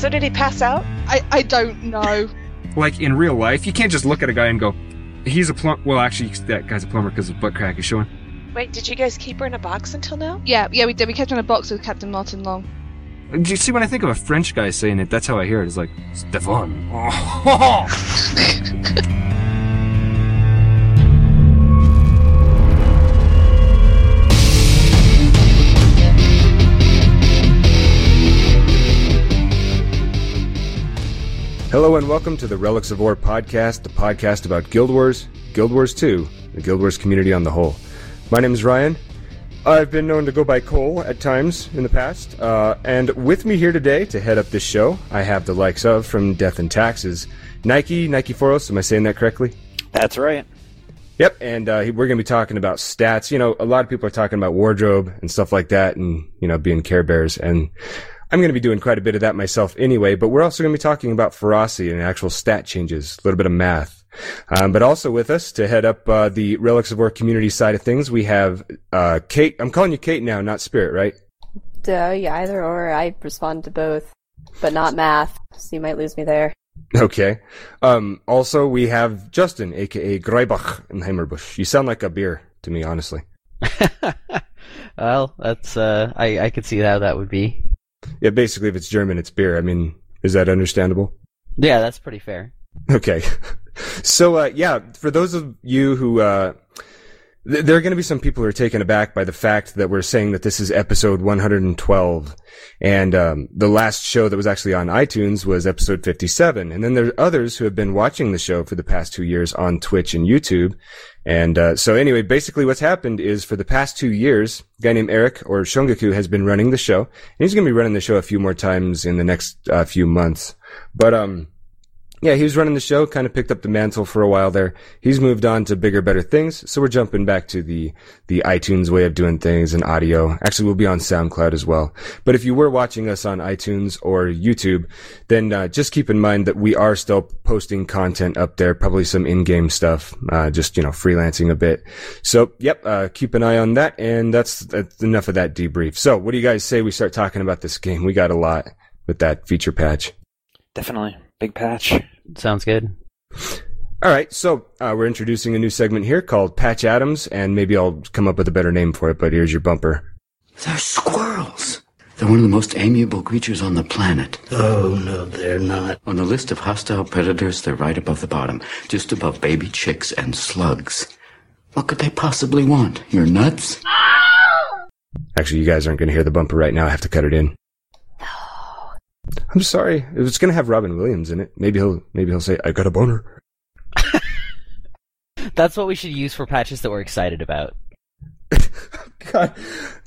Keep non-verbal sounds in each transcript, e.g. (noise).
So did he pass out? I, I don't know. (laughs) Like in real life, you can't just look at a guy and go, "He's a plumber." Well, actually, that guy's a plumber because his butt crack is showing. Wait, did you guys keep her in a box until now? Yeah, yeah, we did. We kept her in a box with Captain Martin Long. Do you see when I think of a French guy saying it? That's how I hear it. It's like Stefan. (laughs) (laughs) Hello and welcome to the Relics of Orr podcast, the podcast about Guild Wars, Guild Wars 2, the Guild Wars community on the whole. My name is Ryan. I've been known to go by Cole at times in the past, uh, and with me here today to head up this show, I have the likes of from Death and Taxes, Nike, Nike Foros. Am I saying that correctly? That's right. Yep, and uh, we're going to be talking about stats. You know, a lot of people are talking about wardrobe and stuff like that, and you know, being Care Bears, and I'm going to be doing quite a bit of that myself anyway. But we're also going to be talking about ferocity and actual stat changes, a little bit of math. Um, but also with us to head up uh, the Relics of Orr community side of things, we have uh, Kate. I'm calling you Kate now, not Spirit, right? Duh, yeah, either or. I respond to both, but not math, so you might lose me there. Okay. Um, also, we have Justin, aka Greibach in Heimerbusch. You sound like a beer to me, honestly. (laughs) well, that's uh, I I could see how that would be. Yeah, basically, if it's German, it's beer. I mean, is that understandable? Yeah, that's pretty fair. Okay. (laughs) So, uh, yeah, for those of you who, uh, there are going to be some people who are taken aback by the fact that we're saying that this is episode 112. And, um, the last show that was actually on iTunes was episode 57. And then there are others who have been watching the show for the past two years on Twitch and YouTube. And, uh, so anyway, basically what's happened is for the past two years, a guy named Eric or Shongaku has been running the show. And he's going to be running the show a few more times in the next uh, few months. But, um, yeah, he was running the show, kind of picked up the mantle for a while there. He's moved on to bigger, better things. So we're jumping back to the, the iTunes way of doing things and audio. Actually, we'll be on SoundCloud as well. But if you were watching us on iTunes or YouTube, then uh, just keep in mind that we are still posting content up there, probably some in-game stuff, uh, just, you know, freelancing a bit. So, yep, uh, keep an eye on that. And that's, that's enough of that debrief. So what do you guys say we start talking about this game? We got a lot with that feature patch. Definitely. Big patch. Sounds good. All right, so uh, we're introducing a new segment here called Patch Adams, and maybe I'll come up with a better name for it, but here's your bumper. They're squirrels. They're one of the most amiable creatures on the planet. Oh, no, they're not. On the list of hostile predators, they're right above the bottom, just above baby chicks and slugs. What could they possibly want? Your nuts? Actually, you guys aren't going to hear the bumper right now. I have to cut it in. I'm sorry. It's going to have Robin Williams in it. Maybe he'll maybe he'll say, "I got a boner." (laughs) That's what we should use for patches that we're excited about. (laughs) God,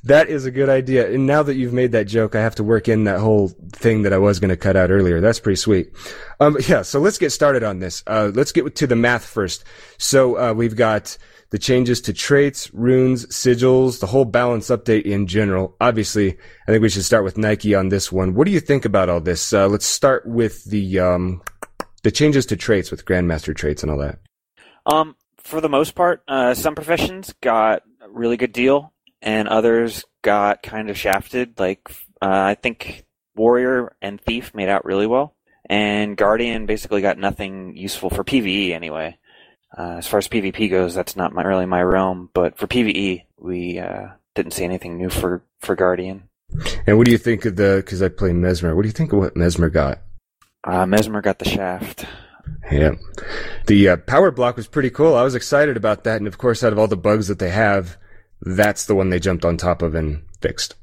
that is a good idea. And now that you've made that joke, I have to work in that whole thing that I was going to cut out earlier. That's pretty sweet. Um, yeah. So let's get started on this. Uh, let's get to the math first. So uh, we've got the changes to traits, runes, sigils, the whole balance update in general. Obviously, I think we should start with Nike on this one. What do you think about all this? Uh, let's start with the um, the changes to traits with Grandmaster traits and all that. Um, for the most part, uh, some professions got a really good deal, and others got kind of shafted. Like uh, I think warrior and thief made out really well, and guardian basically got nothing useful for PVE anyway. Uh, as far as PvP goes, that's not my, really my realm. But for PvE, we uh, didn't see anything new for, for Guardian. And what do you think of the? Because I play Mesmer. What do you think of what Mesmer got? Uh, Mesmer got the shaft. Yeah, the uh, power block was pretty cool. I was excited about that, and of course, out of all the bugs that they have, that's the one they jumped on top of and fixed.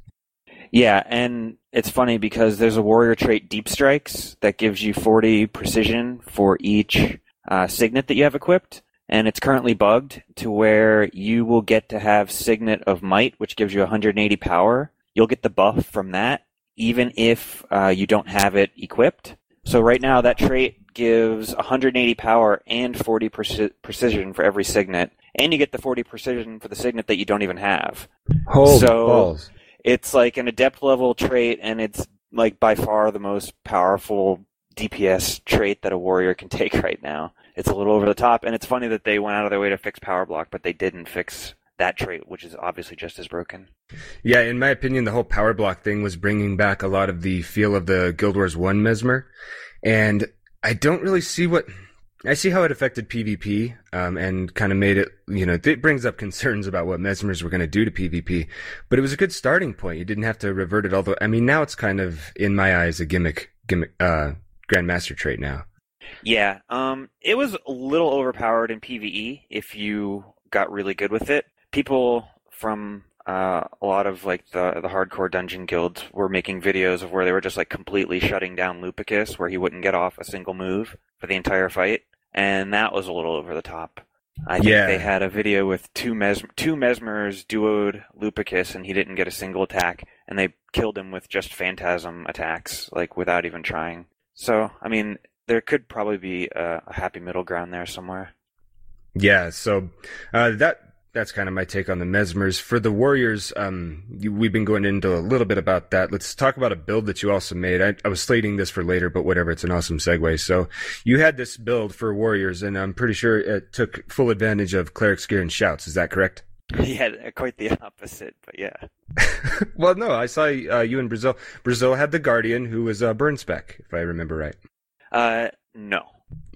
Yeah, and it's funny because there's a warrior trait, Deep Strikes, that gives you 40 precision for each uh, signet that you have equipped, and it's currently bugged to where you will get to have Signet of Might, which gives you 180 power. You'll get the buff from that, even if uh, you don't have it equipped. So right now, that trait gives 180 power and 40 preci- precision for every Signet, and you get the 40 precision for the Signet that you don't even have. Holy so balls! It's like an adept level trait, and it's like by far the most powerful DPS trait that a warrior can (laughs) take right now. It's a little over the top, and it's funny that they went out of their way to fix power block, but they didn't fix that trait, which is obviously just as broken. Yeah, in my opinion, the whole power block thing was bringing back a lot of the feel of the Guild Wars 1 Mesmer. And I don't really see what. I see how it affected PvP, um, and kind of made it, you know, it brings up (laughs) concerns about what Mesmers were going to do to PvP, but it was a good starting point. You didn't have to revert it, although, I mean, now it's kind of, in my eyes, a gimmick, gimmick, uh, Grandmaster trait now. Yeah, um, it was a little overpowered in PvE if you got really good with it. People from uh, a lot of like the the hardcore dungeon guilds were making videos of where they were just like completely shutting down Lupicus, where he wouldn't get off a single move for the entire fight, and that was a little over the top. I think Yeah. they had a video with two mes two mesmers duoed Lupicus, and he didn't get a single attack, and they killed him with just phantasm attacks, like without even trying. So, I mean, there could probably be a, a happy middle ground there somewhere. Yeah, so uh, that that's kind of my take on the Mesmers. For the Warriors, um, we've been going into a little bit about that. Let's talk about a build that you also made. I, I was slating this for later, but whatever, it's an awesome segue. So you had this build for Warriors, and I'm pretty sure it took full advantage of Cleric's Gear and Shouts. Is that correct? (laughs) yeah, quite the opposite, but yeah. (laughs) well, no, I saw uh, you in Brazil. Brazil had the Guardian, who was uh, burn spec, if I remember right. Uh, no.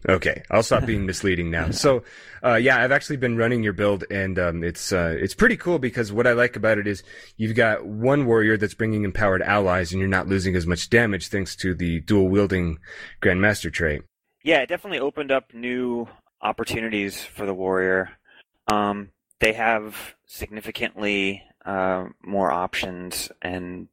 Okay, I'll stop being (laughs) misleading now. So, uh, yeah, I've actually been running your build, and um, it's uh, it's pretty cool because what I like about it is you've got one warrior that's bringing empowered allies, and you're not losing as much damage thanks to the dual wielding Grandmaster trait. Yeah, it definitely opened up new opportunities for the warrior. Um, they have significantly uh, more options, and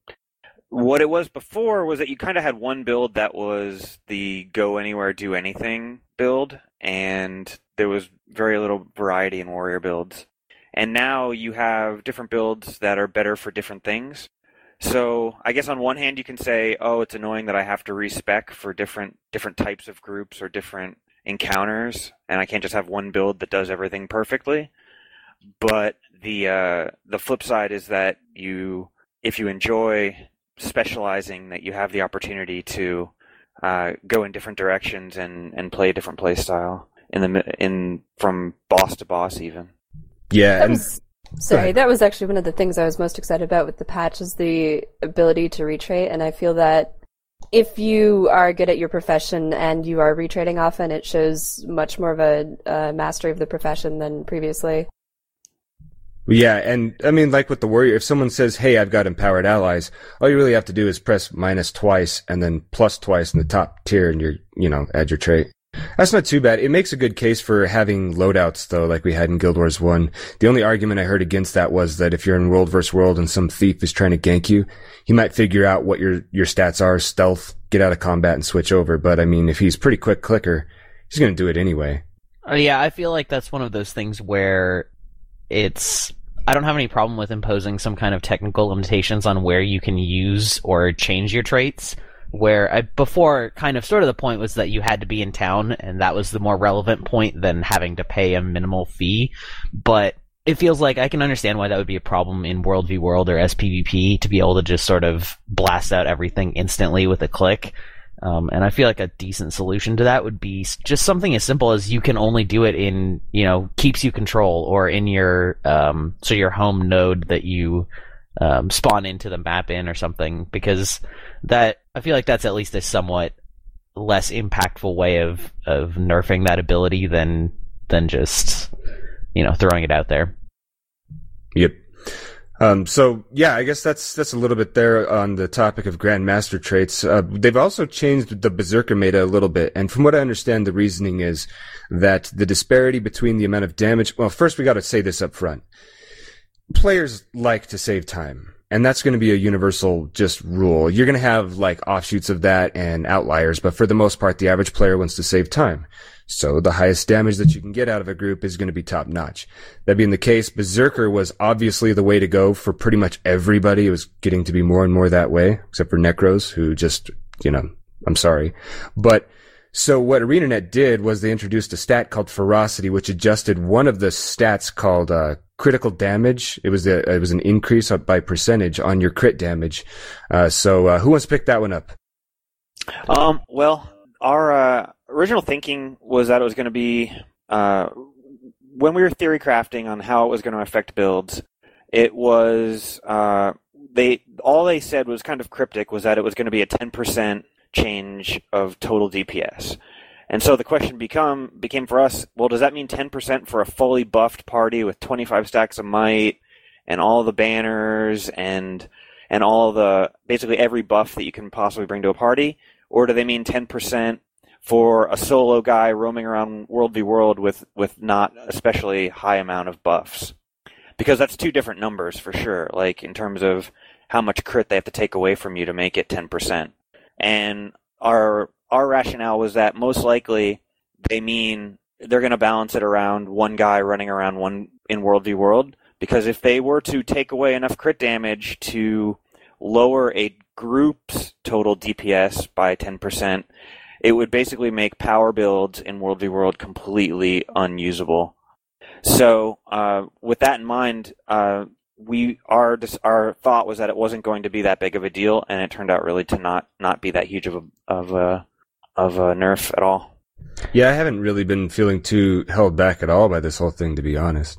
what it was before was that you kind of had one build that was the go anywhere, do anything build, and there was very little variety in warrior builds. And now you have different builds that are better for different things. So I guess on one hand you can say, oh, it's annoying that I have to respec for different different types of groups or different encounters, and I can't just have one build that does everything perfectly. But the uh, the flip side is that you, if you enjoy specializing, that you have the opportunity to uh, go in different directions and, and play a different play style in the in from boss to boss even. Yeah, That and was, sorry, that was actually one of the things I was most excited about with the patch is the ability to retrait, and I feel that if you are good at your profession and you are retraiting often, it shows much more of a uh, mastery of the profession than previously. Yeah, and I mean, like with the warrior, if someone says, "Hey, I've got empowered allies," all you really have to do is press minus twice and then plus twice in the top tier, and you're, you know, add your trait. That's not too bad. It makes a good case for having loadouts, though, like we had in Guild Wars One. The only argument I heard against that was that if you're in World vs. World and some thief is trying to gank you, he might figure out what your your stats are, stealth, get out of combat, and switch over. But I mean, if he's pretty quick clicker, he's gonna do it anyway. Uh, yeah, I feel like that's one of those things where it's. I don't have any problem with imposing some kind of technical limitations on where you can use or change your traits. Where I, before, kind of sort of the point was that you had to be in town, and that was the more relevant point than having to pay a minimal fee. But it feels like I can understand why that would be a problem in World v World or SPVP to be able to just sort of blast out everything instantly with a click. Um, and I feel like a decent solution to that would be just something as simple as you can only do it in, you know, keeps you control or in your, um, so your home node that you, um, spawn into the map in or something because that, I feel like that's at least a somewhat less impactful way of, of nerfing that ability than, than just, you know, throwing it out there. Yep. Um, so yeah, I guess that's that's a little bit there on the topic of Grandmaster traits. Uh, they've also changed the Berserker meta a little bit, and from what I understand, the reasoning is that the disparity between the amount of damage. Well, first we got to say this up front: players like to save time, and that's going to be a universal just rule. You're going to have like offshoots of that and outliers, but for the most part, the average player wants to save time. So the highest damage that you can get out of a group is going to be top notch. That being the case, Berserker was obviously the way to go for pretty much everybody. It was getting to be more and more that way, except for Necros, who just, you know, I'm sorry. But so what ArenaNet did was they introduced a stat called Ferocity, which adjusted one of the stats called uh, critical damage. It was a, it was an increase by percentage on your crit damage. Uh, so uh, who wants to pick that one up? Um, well, our uh, original thinking was that it was going to be uh, when we were theory crafting on how it was going to affect builds, it was uh, they all they said was kind of cryptic was that it was going to be a 10% change of total DPS. And so the question become became for us, well, does that mean 10% for a fully buffed party with 25 stacks of might and all the banners and and all the basically every buff that you can possibly bring to a party, or do they mean 10% for a solo guy roaming around world v world with with not especially high amount of buffs? Because that's two different numbers for sure. Like in terms of how much crit they have to take away from you to make it 10%. And our our rationale was that most likely they mean they're going to balance it around one guy running around one in World v World. Because if they were to take away enough crit damage to lower a group's total DPS by 10%, it would basically make power builds in World v World completely unusable. So, uh, with that in mind, uh, we our our thought was that it wasn't going to be that big of a deal, and it turned out really to not not be that huge of a of a of a nerf at all. Yeah, I haven't really been feeling too held back at all by this whole thing, to be honest.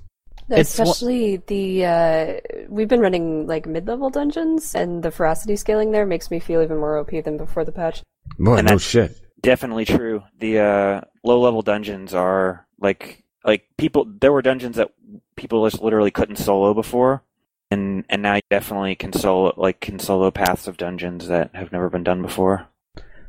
It's one- Especially the uh, we've been running like mid-level dungeons, and the ferocity scaling there makes me feel even more OP than before the patch. Boy, And no that's- shit. Definitely true. The uh, low level dungeons are like like people. There were dungeons that people just literally couldn't solo before, and and now you definitely can solo like can solo paths of dungeons that have never been done before.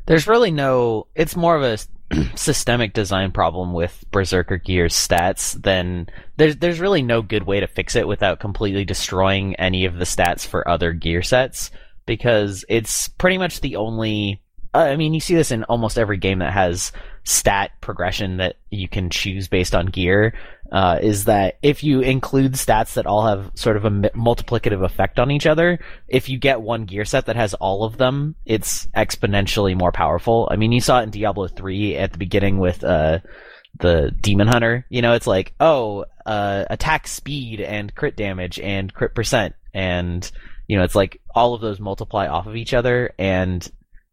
There's really no. It's more of a s- (clears throat) systemic design problem with Berserker Gear's stats then there's there's really no good way to fix it without completely destroying any of the stats for other gear sets because it's pretty much the only. uh, I mean, you see this in almost every game that has stat progression that you can choose based on gear. Uh, is that if you include stats that all have sort of a multiplicative effect on each other, if you get one gear set that has all of them, it's exponentially more powerful. I mean, you saw it in Diablo 3 at the beginning with uh, the Demon Hunter. You know, it's like, oh, uh, attack speed and crit damage and crit percent. And, you know, it's like all of those multiply off of each other. And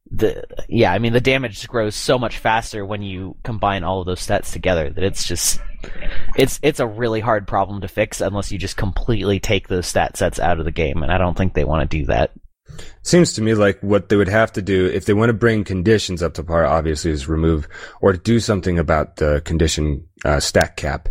the, yeah, I mean, the damage grows so much faster when you combine all of those stats together that it's just, it's, it's a really hard problem to fix unless you just completely take those stat sets out of the game. And I don't think they want to do that. Seems to me like what they would have to do if they want to bring conditions up to par, obviously, is remove or do something about the condition uh, stack cap.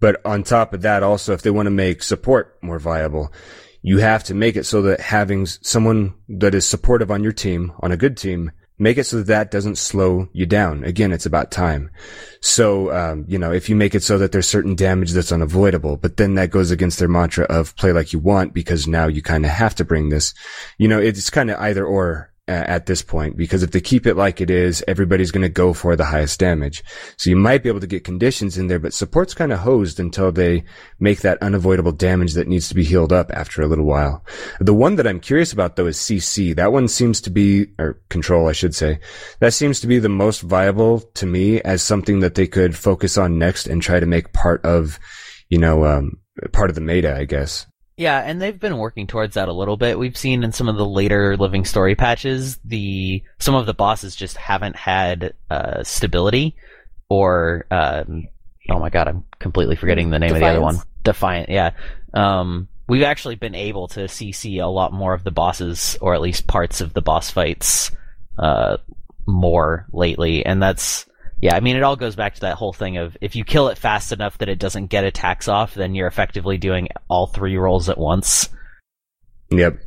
But on top of that, also, if they want to make support more viable, you have to make it so that having someone that is supportive on your team, on a good team, make it so that that doesn't slow you down. Again, it's about time. So, um, you know, if you make it so that there's certain damage that's unavoidable, but then that goes against their mantra of play like you want because now you kind of have to bring this, you know, it's kind of either or at this point because if they keep it like it is, everybody's going to go for the highest damage. So you might be able to get conditions in there, but support's kind of hosed until they make that unavoidable damage that needs to be healed up after a little while. The one that I'm curious about though is CC. That one seems to be, or control, I should say. That seems to be the most viable to me as something that they could focus on next and try to make part of, you know, um, part of the meta, I guess. Yeah, and they've been working towards that a little bit. We've seen in some of the later living story patches, the some of the bosses just haven't had uh, stability, or um, oh my god, I'm completely forgetting the name of the other one. Defiance. Defiant, yeah. Um, we've actually been able to CC a lot more of the bosses, or at least parts of the boss fights, uh, more lately, and that's yeah. I mean, it all goes back to that whole thing of if you kill it fast enough that it doesn't get attacks off, then you're effectively doing all three roles at once. Yep.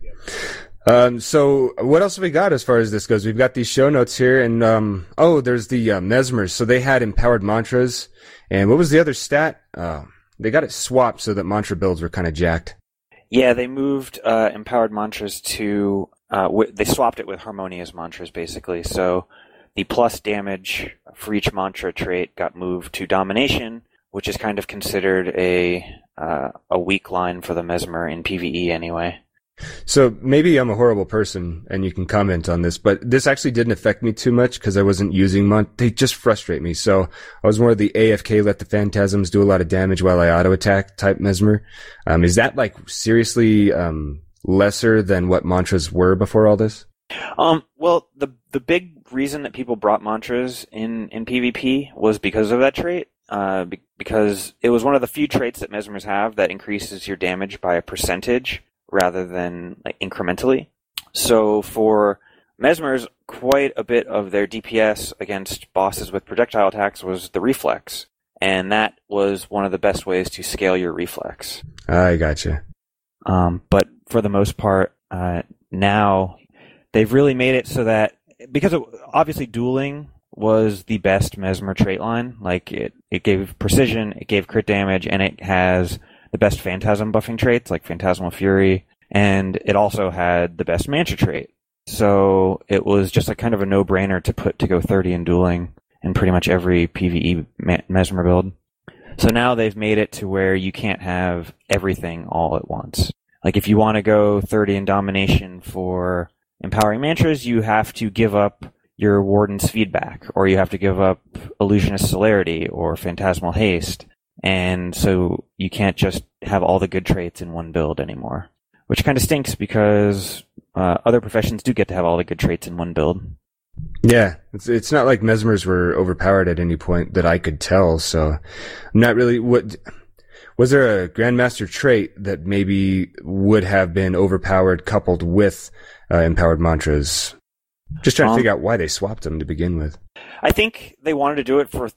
Um, so what else have we got as far as this goes? We've got these show notes here and, um, oh, there's the, uh, mesmers. So they had empowered mantras. And what was the other stat? Uh, they got it swapped so that mantra builds were kind of jacked. Yeah, they moved uh, empowered mantras to uh, w- they swapped it with harmonious mantras basically. So the plus damage for each mantra trait got moved to domination, which is kind of considered a uh, a weak line for the mesmer in PVE anyway. So maybe I'm a horrible person and you can comment on this, but this actually didn't affect me too much because I wasn't using mon- they just frustrate me. So I was more of the AFK let the phantasms do a lot of damage while I auto attack type mesmer. Um, is that like seriously, um, lesser than what mantras were before all this? Um, well, the the big reason that people brought mantras in in PvP was because of that trait. uh, be- because it was one of the few traits that mesmers have that increases your damage by a percentage rather than like incrementally. So for mesmers, quite a bit of their DPS against bosses with projectile attacks was the reflex, and that was one of the best ways to scale your reflex. I gotcha. Um, but for the most part, uh, now they've really made it so that because it, obviously dueling was the best mesmer trait line. Like it, it gave precision, it gave crit damage, and it has the best phantasm buffing traits like Phantasmal Fury, and it also had the best mantra trait. So it was just a kind of a no-brainer to put to go 30 in dueling in pretty much every PVE mesmer build. So now they've made it to where you can't have everything all at once. Like if you want to go 30 in domination for empowering mantras, you have to give up your warden's feedback, or you have to give up illusionist celerity or phantasmal haste. And so you can't just have all the good traits in one build anymore, which kind of stinks because uh, other professions do get to have all the good traits in one build. Yeah, it's it's not like mesmers were overpowered at any point that I could tell. So, I'm not really. What was there a grandmaster trait that maybe would have been overpowered coupled with uh, empowered mantras? Just trying to Um, figure out why they swapped them to begin with. I think they wanted to do it for.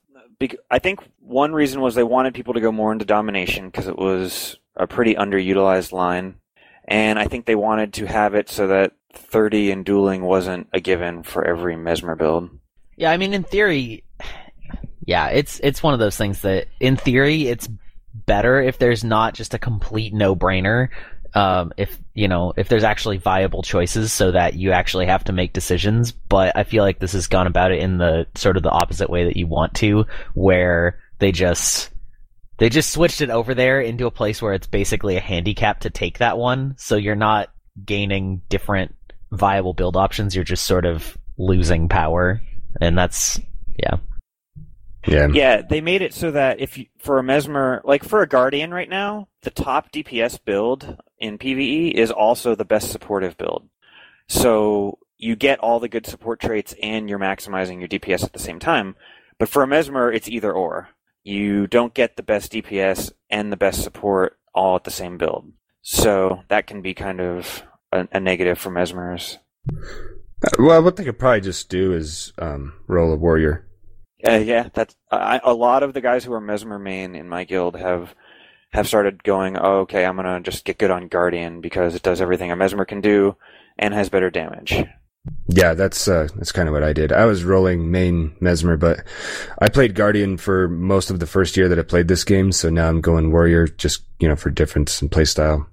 I think one reason was they wanted people to go more into domination because it was a pretty underutilized line, and I think they wanted to have it so that 30 in dueling wasn't a given for every mesmer build. Yeah, I mean, in theory, yeah, it's it's one of those things that, in theory, it's better if there's not just a complete no-brainer. Um, if you know, if there's actually viable choices, so that you actually have to make decisions. But I feel like this has gone about it in the sort of the opposite way that you want to, where they just they just switched it over there into a place where it's basically a handicap to take that one. So you're not gaining different viable build options. You're just sort of losing power, and that's yeah. Yeah. Yeah, they made it so that if you, for a mesmer, like for a guardian right now, the top DPS build in PvE is also the best supportive build. So you get all the good support traits and you're maximizing your DPS at the same time. But for a mesmer, it's either or. You don't get the best DPS and the best support all at the same build. So that can be kind of a, a negative for mesmers. Uh, Well, what they could probably just do is um, roll a warrior. Uh, yeah, that's I, a lot of the guys who are mesmer main in my guild have have started going. Oh, okay, I'm gonna just get good on guardian because it does everything a mesmer can do and has better damage. Yeah, that's uh, that's kind of what I did. I was rolling main mesmer, but I played guardian for most of the first year that I played this game. So now I'm going warrior, just you know for difference in playstyle.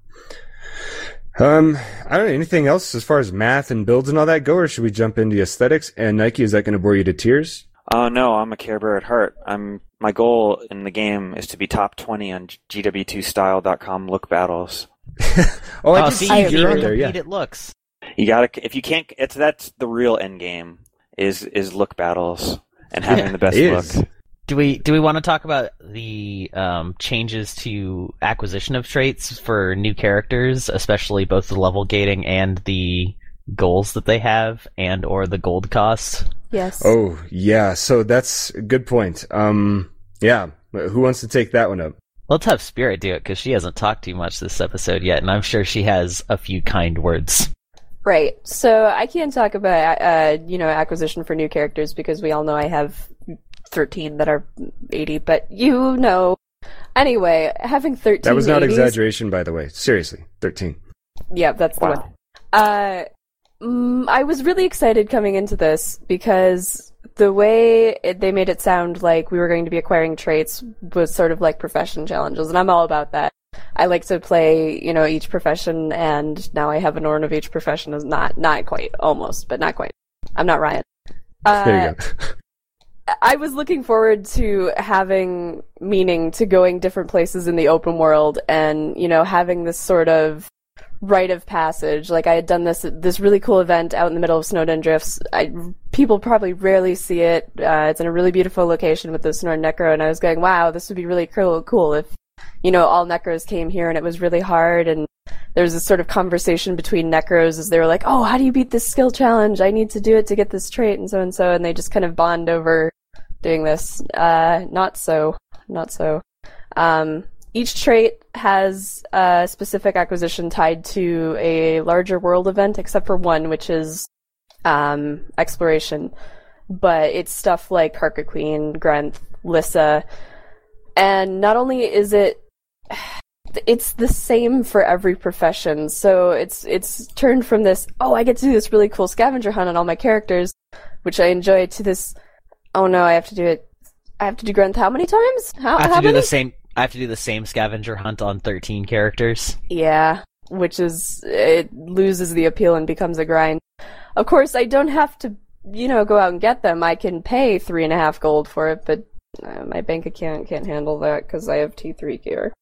Um, I don't know anything else as far as math and builds and all that go, or should we jump into aesthetics? And Nike, is that going to bore you to tears? Oh no, I'm a Care Bear at heart. I'm my goal in the game is to be top 20 on GW2Style.com look battles. (laughs) Oh, I oh, see, see you you're can on there. Yeah. repeat it looks. You gotta if you can't. It's that's the real end game is is look battles and having the best It look. is. Do we do we want to talk about the um, changes to acquisition of traits for new characters, especially both the level gating and the goals that they have, and or the gold costs? Yes. Oh yeah, so that's a good point. Um, yeah, who wants to take that one up? Let's have Spirit do it because she hasn't talked too much this episode yet, and I'm sure she has a few kind words. Right. So I can't talk about uh, you know acquisition for new characters because we all know I have 13 that are 80, but you know. Anyway, having 13 That was not 80s exaggeration, by the way. Seriously, thirteen. Yeah, that's the Wow. one. Uh, mm, I was really excited coming into this because the way it, they made it sound like we were going to be acquiring traits was sort of like profession challenges, and I'm all about that. I like to play, you know, each profession, and now I have an Orn of each profession. Is not not quite, almost, but not quite. I'm not Ryan. Uh, There you go. (laughs) I was looking forward to having meaning to going different places in the open world and, you know, having this sort of rite of passage. Like I had done this this really cool event out in the middle of Snowden Drifts. I people probably rarely see it. Uh, it's in a really beautiful location with the Snor Necro and I was going, "Wow, this would be really cool cool if you know, all Necros came here and it was really hard and there was this sort of conversation between Necros as they were like, "Oh, how do you beat this skill challenge? I need to do it to get this trait and so and so," and they just kind of bond over doing this. Uh, not so. not so. Um, each trait has a specific acquisition tied to a larger world event, except for one, which is um, exploration. But it's stuff like Karka Queen, Grenth, Lyssa, and not only is it it's the same for every profession. So it's it's turned from this, oh, I get to do this really cool scavenger hunt on all my characters, which I enjoy, to this, oh no, I have to do it. I have to do Grenth how many times? How, I have how to do many? the same. I have to do the same scavenger hunt on 13 characters. Yeah, which is it loses the appeal and becomes a grind. Of course, I don't have to, you know, go out and get them. I can pay three and a half gold for it, but uh, my bank account can't handle that because I have T three gear.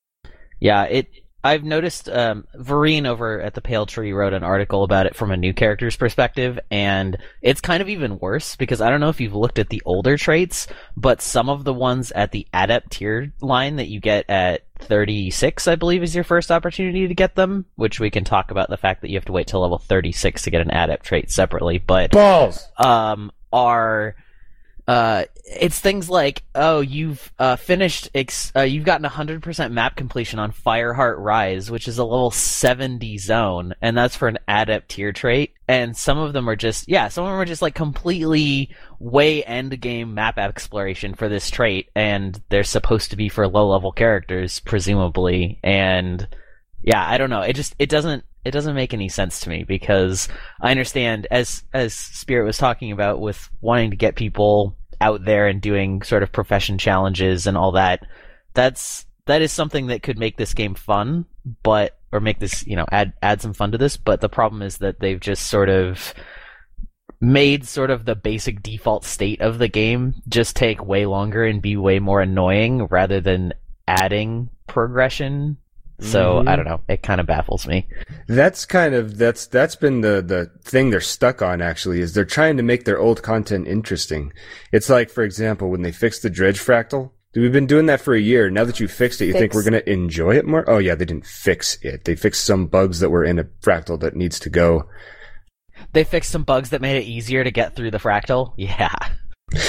Yeah, it. I've noticed um, Vereen over at the Pale Tree wrote an article about it from a new character's perspective, and it's kind of even worse because I don't know if you've looked at the older traits, but some of the ones at the adept tier line that you get at 36, I believe, is your first opportunity to get them. Which we can talk about the fact that you have to wait till level 36 to get an adept trait separately, but Balls. um, are uh, it's things like oh you've uh, finished ex- uh, you've gotten 100% map completion on Fireheart Rise which is a level 70 zone and that's for an adept tier trait. And some of them are just yeah some of them are just like completely way end game map exploration for this trait and they're supposed to be for low level characters presumably. And yeah I don't know. It just it doesn't it doesn't make any sense to me because I understand as as Spirit was talking about with wanting to get people out there and doing sort of profession challenges and all that. That's that is something that could make this game fun, but or make this you know add add some fun to this. But the problem is that they've just sort of made sort of the basic default state of the game just take way longer and be way more annoying rather than adding progression. So Mhm. I don't know. It kind of baffles me. That's kind of that's that's been the the thing they're stuck on actually is they're trying to make their old content interesting. It's like for example when they fixed the dredge fractal. We've been doing that for a year. Now that you fixed it, you think we're going to enjoy it more? Oh yeah, they didn't fix it. They fixed some bugs that were in a fractal that needs to go. They fixed some bugs that made it easier to get through the fractal. Yeah.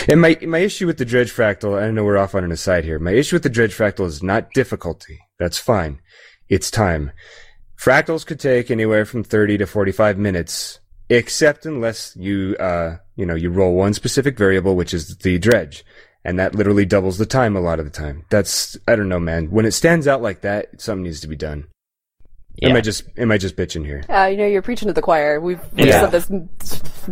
And my my issue with the dredge fractal, I know we're off on an aside here. My issue with the dredge fractal is not difficulty. That's fine. It's time. Fractals could take anywhere from 30 to 45 minutes, except unless you uh you know, you roll one specific variable which is the dredge, and that literally doubles the time a lot of the time. That's I don't know, man. When it stands out like that, something needs to be done. Am Yeah. I just am I just bitching here? Uh, you know, you're preaching to the choir. We've, we've Yeah. said this m-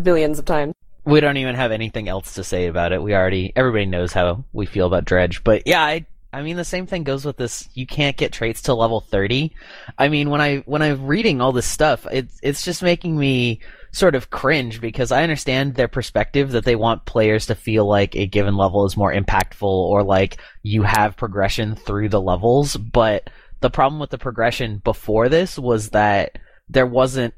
billions of times. We don't even have anything else to say about it. We already everybody knows how we feel about Dredge. But yeah, I I mean the same thing goes with this you can't get traits till level 30. I mean when I when I'm reading all this stuff, it's it's just making me sort of cringe because I understand their perspective that they want players to feel like a given level is more impactful or like you have progression through the levels, but the problem with the progression before this was that there wasn't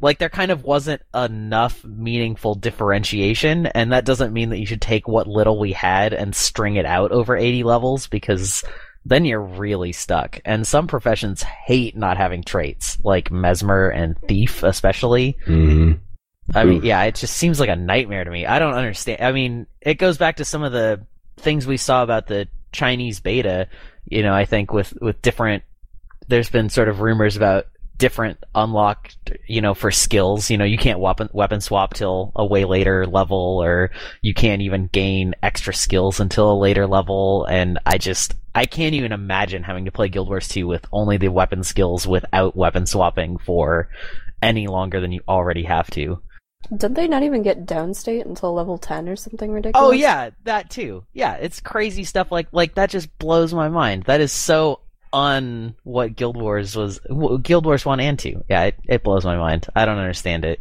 like there kind of wasn't enough meaningful differentiation and that doesn't mean that you should take what little we had and string it out over 80 levels because then you're really stuck and some professions hate not having traits like mesmer and thief especially Mm-hmm. I mean, yeah, it just seems like a nightmare to me. I don't understand. I mean, it goes back to some of the things we saw about the Chinese beta. You know, I think with with different, there's been sort of rumors about different unlock, you know, for skills. You know, you can't weapon weapon swap till a way later level, or you can't even gain extra skills until a later level. And I just, I can't even imagine having to play Guild Wars 2 with only the weapon skills without weapon swapping for any longer than you already have to. Didn't they not even get downstate until level 10 or something ridiculous? Oh yeah, that too. Yeah, it's crazy stuff like like that just blows my mind. That is so un what Guild Wars was Guild Wars 1 and 2. Yeah, it, it blows my mind. I don't understand it.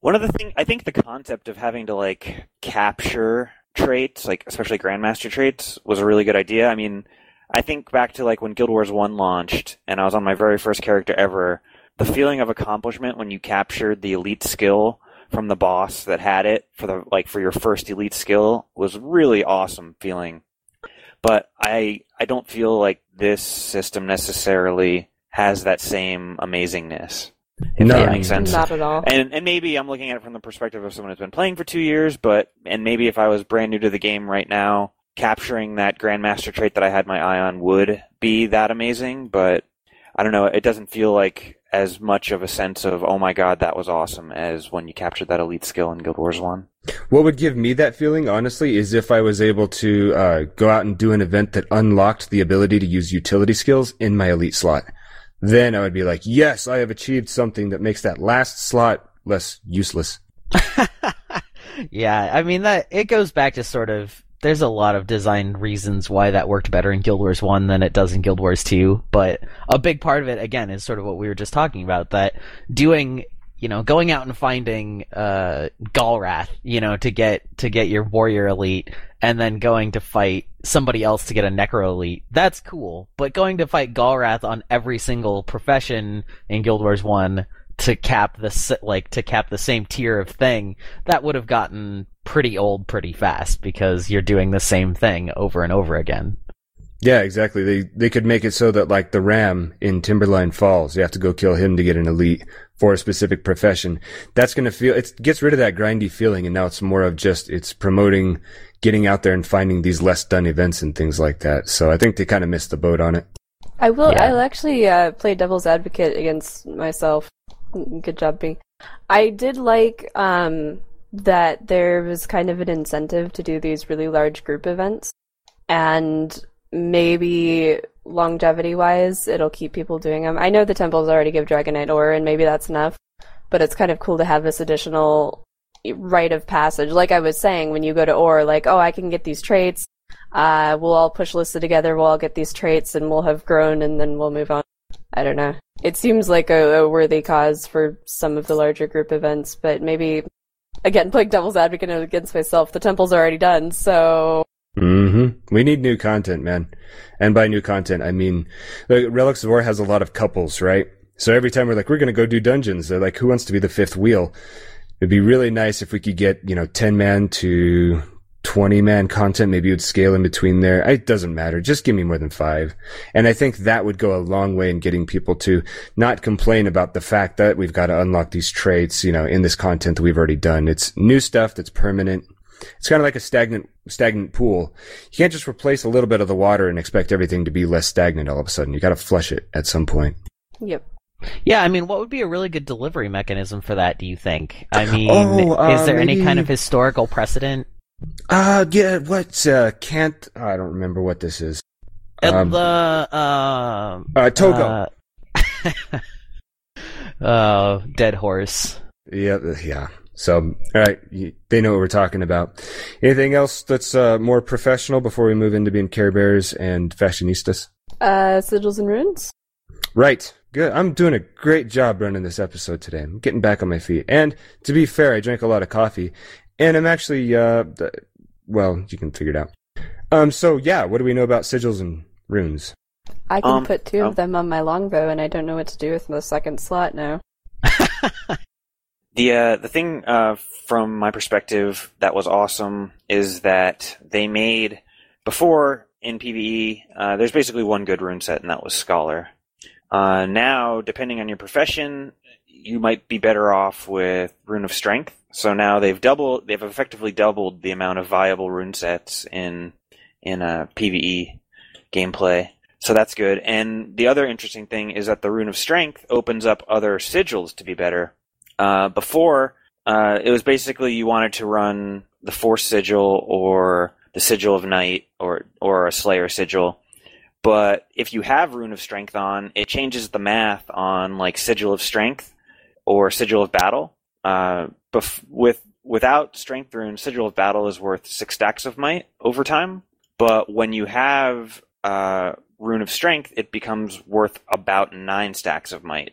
One of the things I think the concept of having to like capture traits, like especially Grandmaster traits, was a really good idea. I mean, I think back to like when Guild Wars One launched, and I was on my very first character ever. The feeling of accomplishment when you captured the elite skill from the boss that had it for the like for your first elite skill was really awesome feeling. But I I don't feel like this system necessarily has that same amazingness. If No. that makes sense. Not at all. And and maybe I'm looking at it from the perspective of someone who's been playing for two years, but and maybe if I was brand new to the game right now, capturing that Grandmaster trait that I had my eye on would be that amazing, but I don't know. It doesn't feel like as much of a sense of oh my god that was awesome as when you captured that elite skill in Guild Wars One. What would give me that feeling, honestly, is if I was able to uh, go out and do an event that unlocked the ability to use utility skills in my elite slot. Then I would be like, yes, I have achieved something that makes that last slot less useless. (laughs) yeah, I mean that it goes back to sort of there's a lot of design reasons why that worked better in Guild Wars 1 than it does in Guild Wars 2, but a big part of it again is sort of what we were just talking about that doing you know, going out and finding uh Galrath, you know, to get to get your warrior elite and then going to fight somebody else to get a necro elite. That's cool. But going to fight Galrath on every single profession in Guild Wars 1 to cap the like to cap the same tier of thing, that would have gotten pretty old pretty fast because you're doing the same thing over and over again. Yeah, exactly. They they could make it so that like the ram in Timberline Falls, you have to go kill him to get an elite for a specific profession. That's going to feel it gets rid of that grindy feeling and now it's more of just it's promoting getting out there and finding these less done events and things like that. So I think they kind of missed the boat on it. I will yeah. I'll actually uh, play devil's advocate against myself. Good job, B. I did like um that there was kind of an incentive to do these really large group events and maybe longevity wise it'll keep people doing them i know the temples already give dragonite ore and maybe that's enough but it's kind of cool to have this additional rite of passage. Like i was saying when you go to Orr like oh i can get these traits. Uh, we'll all push Lyssa together. We'll all get these traits and we'll have grown and then we'll move on. I don't know. It seems like a, a worthy cause for some of the larger group events but maybe again, playing devil's advocate against myself, the temple's already done, so. Mm-hmm. We need new content, man. And by new content, I mean, like, Relics of Orr has a lot of couples, right? So every time we're like, we're gonna go do dungeons, they're like, who wants to be the fifth wheel? It'd be really nice if we could get, you know, 10 man to 20 man content. Maybe it would scale in between there. It doesn't matter. Just give me more than five. And I think that would go a long way in getting people to not complain about the fact that we've got to unlock these traits, you know, in this content that we've already done. It's new stuff that's permanent. It's kind of like a stagnant, stagnant pool. You can't just replace a little bit of the water and expect everything to be less stagnant all of a sudden. You got to flush it at some point. Yep. Yeah, I mean, what would be a really good delivery mechanism for that? Do you think? I mean, oh, uh, is there maybe... any kind of historical precedent uh, yeah, what, uh, can't, I don't remember what this is. Um, the, uh, uh, Togo. Uh, (laughs) uh, dead horse. Yeah, yeah. So, all right, they know what we're talking about. Anything else that's uh, more professional before we move into being Care Bears and fashionistas? Uh, sigils and runes. Right. Good. I'm doing a great job running this episode today. I'm getting back on my feet. And to be fair, I drank a lot of coffee, and I'm actually, uh, well, you can figure it out. Um, so yeah, what do we know about sigils and runes? I can um, put two oh. of them on my longbow, and I don't know what to do with the second slot now. (laughs) the uh, the thing uh, from my perspective that was awesome is that they made before in PVE. Uh, there's basically one good rune set, and that was Scholar. Uh, now, depending on your profession, you might be better off with Rune of Strength. So now they've doubled, they've effectively doubled the amount of viable rune sets in in a PVE gameplay. So that's good. And the other interesting thing is that the Rune of Strength opens up other sigils to be better. Uh, before, uh, it was basically you wanted to run the Force sigil or the Sigil of Night or or a Slayer sigil. But if you have Rune of Strength on, it changes the math on like Sigil of Strength or Sigil of Battle. Uh, bef- with without Strength Rune, Sigil of Battle is worth six stacks of might over time. But when you have uh, Rune of Strength, it becomes worth about nine stacks of might.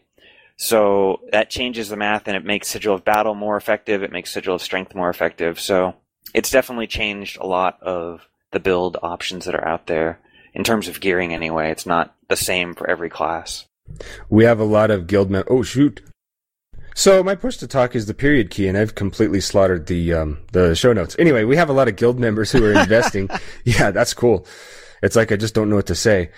So that changes the math, and it makes Sigil of Battle more effective. It makes Sigil of Strength more effective. So it's definitely changed a lot of the build options that are out there in terms of gearing. Anyway, it's not the same for every class. We have a lot of guild members. Oh shoot! So my push to talk is the period key, and I've completely slaughtered the um, the show notes. Anyway, we have a lot of guild members who are investing. (laughs) yeah, that's cool. It's like I just don't know what to say.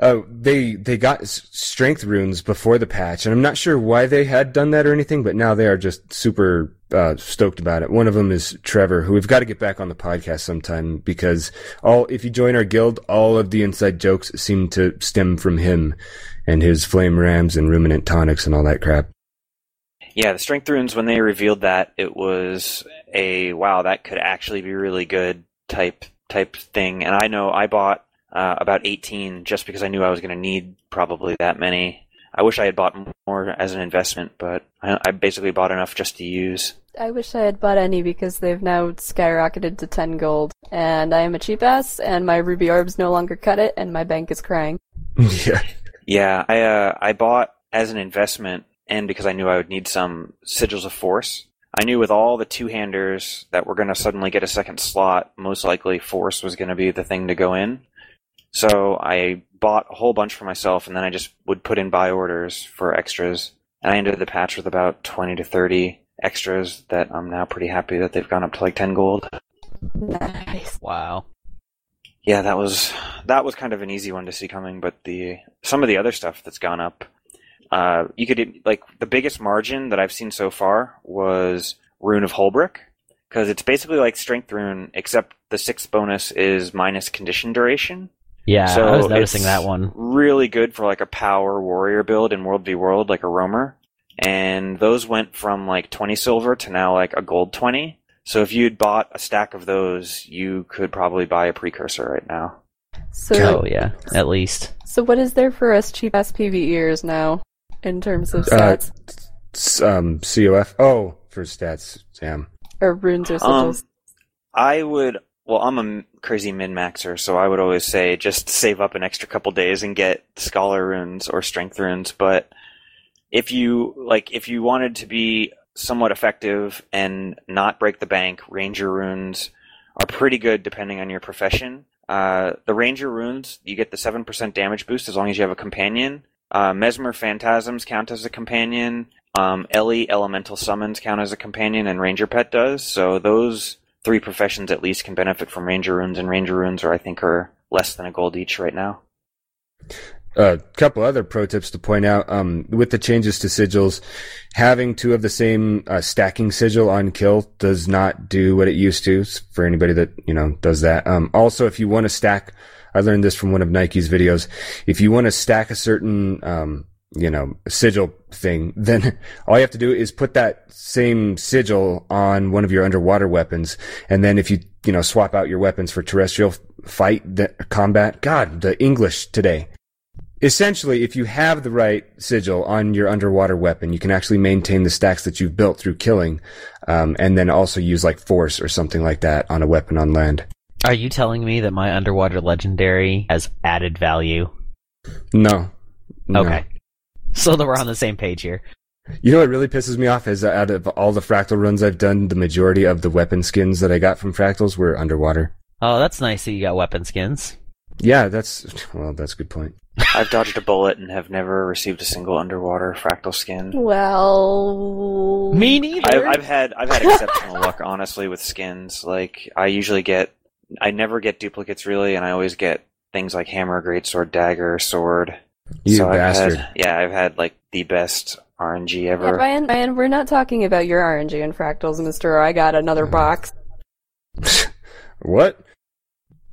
Uh, they they got strength runes before the patch, and I'm not sure why they had done that or anything, but now they are just super uh, stoked about it. One of them is Trevor, who we've got to get back on the podcast sometime because all if you join our guild, all of the inside jokes seem to stem from him and his flame rams and ruminant tonics and all that crap. Yeah, the strength runes when they revealed that it was a wow that could actually be really good type type thing, and I know I bought uh, about 18 just because I knew I was going to need probably that many. I wish I had bought more as an investment, but I, I basically bought enough just to use. I wish I had bought any because they've now skyrocketed to 10 gold. And I am a cheap ass, and my ruby orbs no longer cut it, and my bank is crying. (laughs) yeah. Yeah, I uh, I bought as an investment, and because I knew I would need some sigils of force. I knew with all the two-handers that we're going to suddenly get a second slot, most likely force was going to be the thing to go in. So I bought a whole bunch for myself, and then I just would put in buy orders for extras. And I ended the patch with about 20 to 30 extras that I'm now pretty happy that they've gone up to like 10 gold. Nice. Wow. Yeah, that was that was kind of an easy one to see coming, but the some of the other stuff that's gone up, uh, you could like the biggest margin that I've seen so far was Rune of Hoelbrak, because it's basically like Strength Rune, except the sixth bonus is minus condition duration. Yeah, so I was noticing it's that one. Really good for like a power warrior build in World v World, like a roamer. And those went from like 20 silver to now like a gold 20. So if you'd bought a stack of those, you could probably buy a precursor right now. So, Oh yeah, at least. so what is there for us cheap ass PvEers now in terms of Uh, stats S- um, COF. Oh, for stats, Sam. or runes or Um, sigils? I would. Well, I'm a crazy min maxer, so I would always say just save up an extra couple days and get scholar runes or strength runes. But if you like, if you wanted to be somewhat effective and not break the bank, ranger runes are pretty good depending on your profession. Uh, the ranger runes, you get the seven percent damage boost as long as you have a companion. Uh, Mesmer phantasms count as a companion. Um, Ellie elemental summons count as a companion, and Ranger Pet does. So those three professions at least can benefit from Ranger runes, and Ranger runes are I think are less than a gold each right now. A couple other pro tips to point out. Um, with the changes to sigils, having two of the same uh, stacking sigil on kill does not do what it used to. For anybody that you know does that. Um, also, if you want to stack, I learned this from one of Nike's videos. If you want to stack a certain um, you know sigil thing, (laughs) then all you have to do is put that same sigil on one of your underwater weapons, and then if you you know swap out your weapons for terrestrial fight the, combat. God, the English today essentially, if you have the right sigil on your underwater weapon, you can actually maintain the stacks that you've built through killing, um, and then also use like force or something like that on a weapon on land. Are you telling me that my underwater legendary has added value? No. No. Okay. (laughs) So that we're on the same page here. You know what really pisses me off is that out of all the fractal runs I've done, the majority of the weapon skins that I got from fractals were underwater. Oh, that's nice that you got weapon skins. Yeah, that's well, that's a good point. I've dodged a bullet and have never received a single underwater fractal skin. Well, Me neither. I've, I've had I've had exceptional (laughs) luck, honestly, with skins. Like I usually get, I never get duplicates really, and I always get things like hammer, greatsword, dagger, sword. You so bastard. I've had, yeah, I've had like the best RNG Yeah, ever. Ryan, Ryan, we're not talking about your RNG and fractals, Mister. I got another Mm. box. (laughs) What?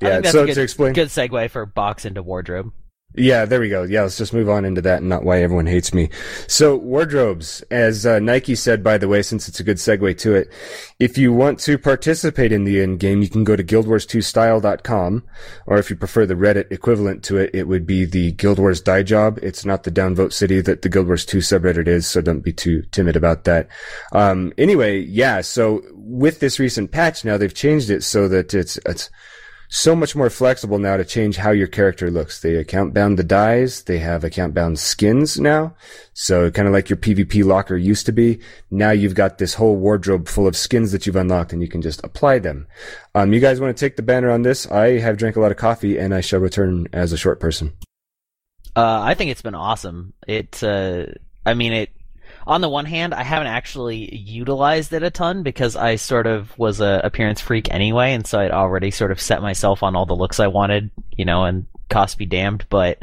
I Yeah, think that's so a good, to explain. good segue for box into wardrobe. Yeah, there we go. Yeah, let's just move on into that and not why everyone hates me. So, wardrobes, as uh, Nike said, by the way, since it's a good segue to it, if you want to participate in the end game, you can go to guildwars2style.com, or if you prefer the Reddit equivalent to it, it would be the Guild Wars Dye Job. It's not the downvote city that the Guild Wars 2 subreddit is, so don't be too timid about that. Um, anyway, yeah, so with this recent patch now, they've changed it so that it's, it's, so much more flexible now to change how your character looks. They account bound the dyes. They have account bound skins now. So kind of like your PvP locker used to be. Now you've got this whole wardrobe full of skins that you've unlocked and you can just apply them. Um, you guys want to take the banner on this? I have drank a lot of coffee and I shall return as a short person. Uh, I think it's been awesome. It, uh, I mean, it. On the one hand, I haven't actually utilized it a ton because I sort of was a appearance freak anyway, and so I'd already sort of set myself on all the looks I wanted, you know, and cost be damned. But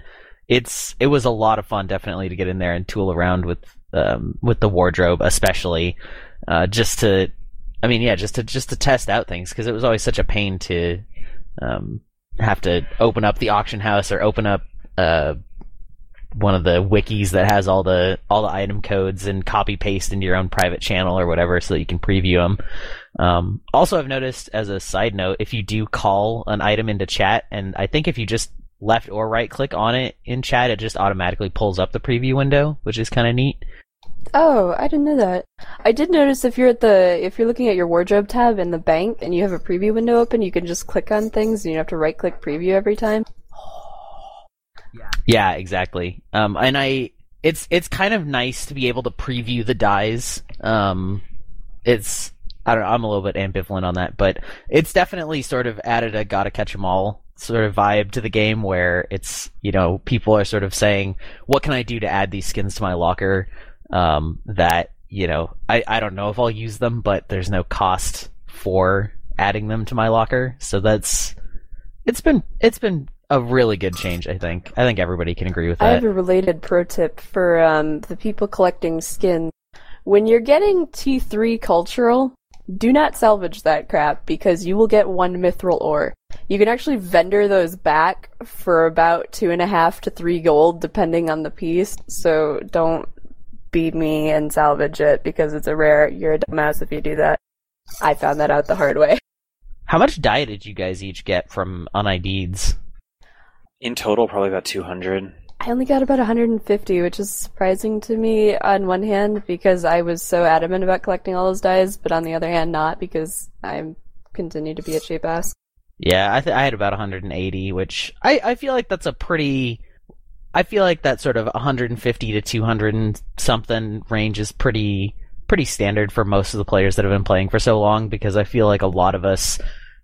it's it was a lot of fun, definitely, to get in there and tool around with um, with the wardrobe, especially uh, just to, I mean, yeah, just to just to test out things because it was always such a pain to um, have to open up the auction house or open up uh, one of the wikis that has all the all the item codes and copy paste into your own private channel or whatever so that you can preview them. Um, also, I've noticed as a side note, if you do call an item into chat, and I think if you just left or right click on it in chat, it just automatically pulls up the preview window, which is kind of neat. Oh, I didn't know that. I did notice if you're at the if you're looking at your wardrobe tab in the bank and you have a preview window open, you can just click on things and you don't have to right click preview every time. Yeah, exactly. Um, and I, it's it's kind of nice to be able to preview the dyes. Um, it's I don't know, I'm a little bit ambivalent on that, but it's definitely sort of added a gotta catch 'em all sort of vibe to the game where it's you know people are sort of saying what can I do to add these skins to my locker um, that you know I I don't know if I'll use them, but there's no cost for adding them to my locker, so that's it's been it's been a really good change. I think I think everybody can agree with that. I have a related pro tip for um, the people collecting skins. When you're getting T3 cultural, do not salvage that crap because you will get one mithril ore. You can actually vendor those back for about two and a half to three gold, depending on the piece. So don't be me and salvage it because it's a rare. You're a dumbass if you do that. I found that out the hard way. How much dye did you guys each get from unIDs? In total, probably about 200. I only got about 150, which is surprising to me on one hand because I was so adamant about collecting all those dyes, but on the other hand, not because I continue to be a cheap ass. Yeah, I th- I had about 180, which I I feel like that's a pretty. I feel like that sort of 150 to 200 and something range is pretty pretty standard for most of the players that have been playing for so long because I feel like a lot of us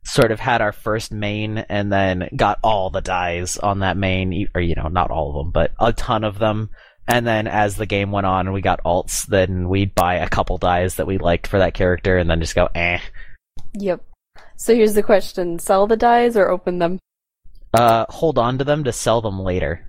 sort of had our first main and then got all the dyes on that main or you know not all of them but a ton of them and then as the game went on and we got alts then we'd buy a couple dyes that we liked for that character and then just go eh Yep. So here's the question: sell the dyes or open them? uh hold on to them to sell them later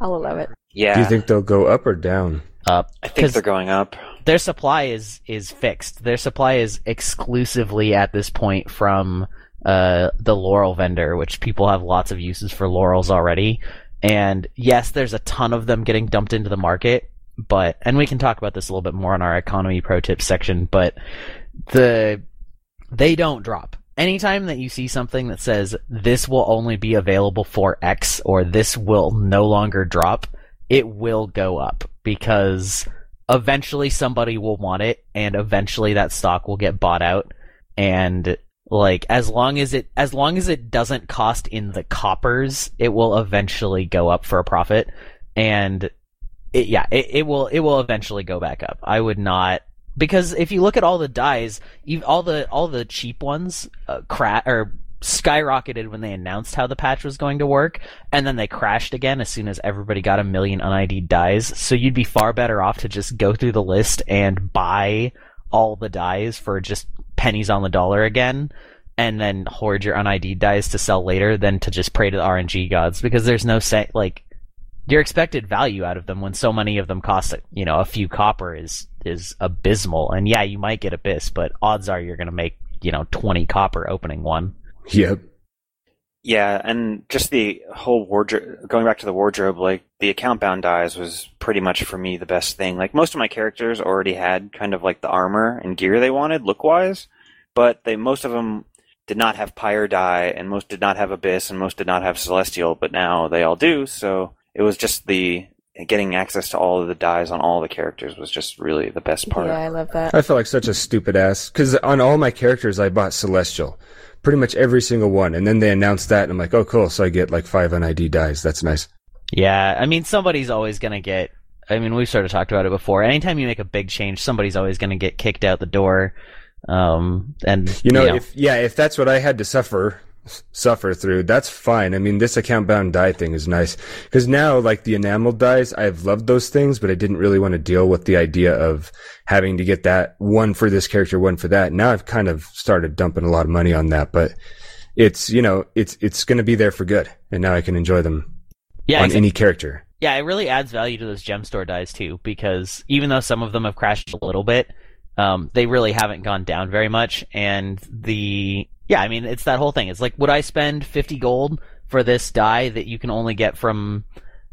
I'll allow it. Yeah, Do you think they'll go up or down? up I think they're going up. their supply is is fixed. Their supply is exclusively at this point from uh, the laurel vendor, which people have lots of uses for laurels already. And yes, there's a ton of them getting dumped into the market, but and we can talk about this a little bit more in our economy pro tips section. But the they don't drop. Anytime that you see something that says this will only be available for X or this will no longer drop, it will go up because eventually somebody will want it and eventually that stock will get bought out and like as long as it as long as it doesn't cost in the coppers it will eventually go up for a profit. And it, yeah it, it will it will eventually go back up. I would not because if you look at all the dyes all the all the cheap ones uh, cra- or skyrocketed when they announced how the patch was going to work and then they crashed again as soon as everybody got a million unid dyes. So you'd be far better off to just go through the list and buy all the dyes for just pennies on the dollar again and then hoard your unid dyes to sell later than to just pray to the rng gods because there's no say like your expected value out of them when so many of them cost you know a few copper is is abysmal and yeah you might get abyss but odds are you're going to make you know 20 copper opening one Yep. Yeah, and just the whole wardrobe, going back to the wardrobe, like the account bound dyes was pretty much for me the best thing. Like most of my characters already had kind of like the armor and gear they wanted look wise, but they most of them did not have pyre dye, and most did not have abyss, and most did not have celestial, but now they all do. So it was just the getting access to all of the dyes on all the characters was just really the best part. Yeah, I love that. I felt like such a stupid ass because on all my characters I bought Celestial, pretty much every single one, and then they announced that, and I'm like, oh cool, so I get like five NID dyes. That's nice. Yeah, I mean, somebody's always going to get. I mean, we've sort of talked about it before. Anytime you make a big change, somebody's always going to get kicked out the door. Um, and You know, if yeah, if that's what I had to suffer suffer through, that's fine. I mean, this account bound dye thing is nice because now, like the enameled dyes, I've loved those things, but I didn't really want to deal with the idea of having to get that one for this character, one for that. Now I've kind of started dumping a lot of money on that, but it's you know, it's it's going to be there for good, and now I can enjoy them yeah, on exactly. any character. Yeah, it really adds value to those gem store dyes too, because even though some of them have crashed a little bit, um, they really haven't gone down very much. And the yeah, I mean, it's that whole thing. It's like, would I spend fifty gold for this dye that you can only get from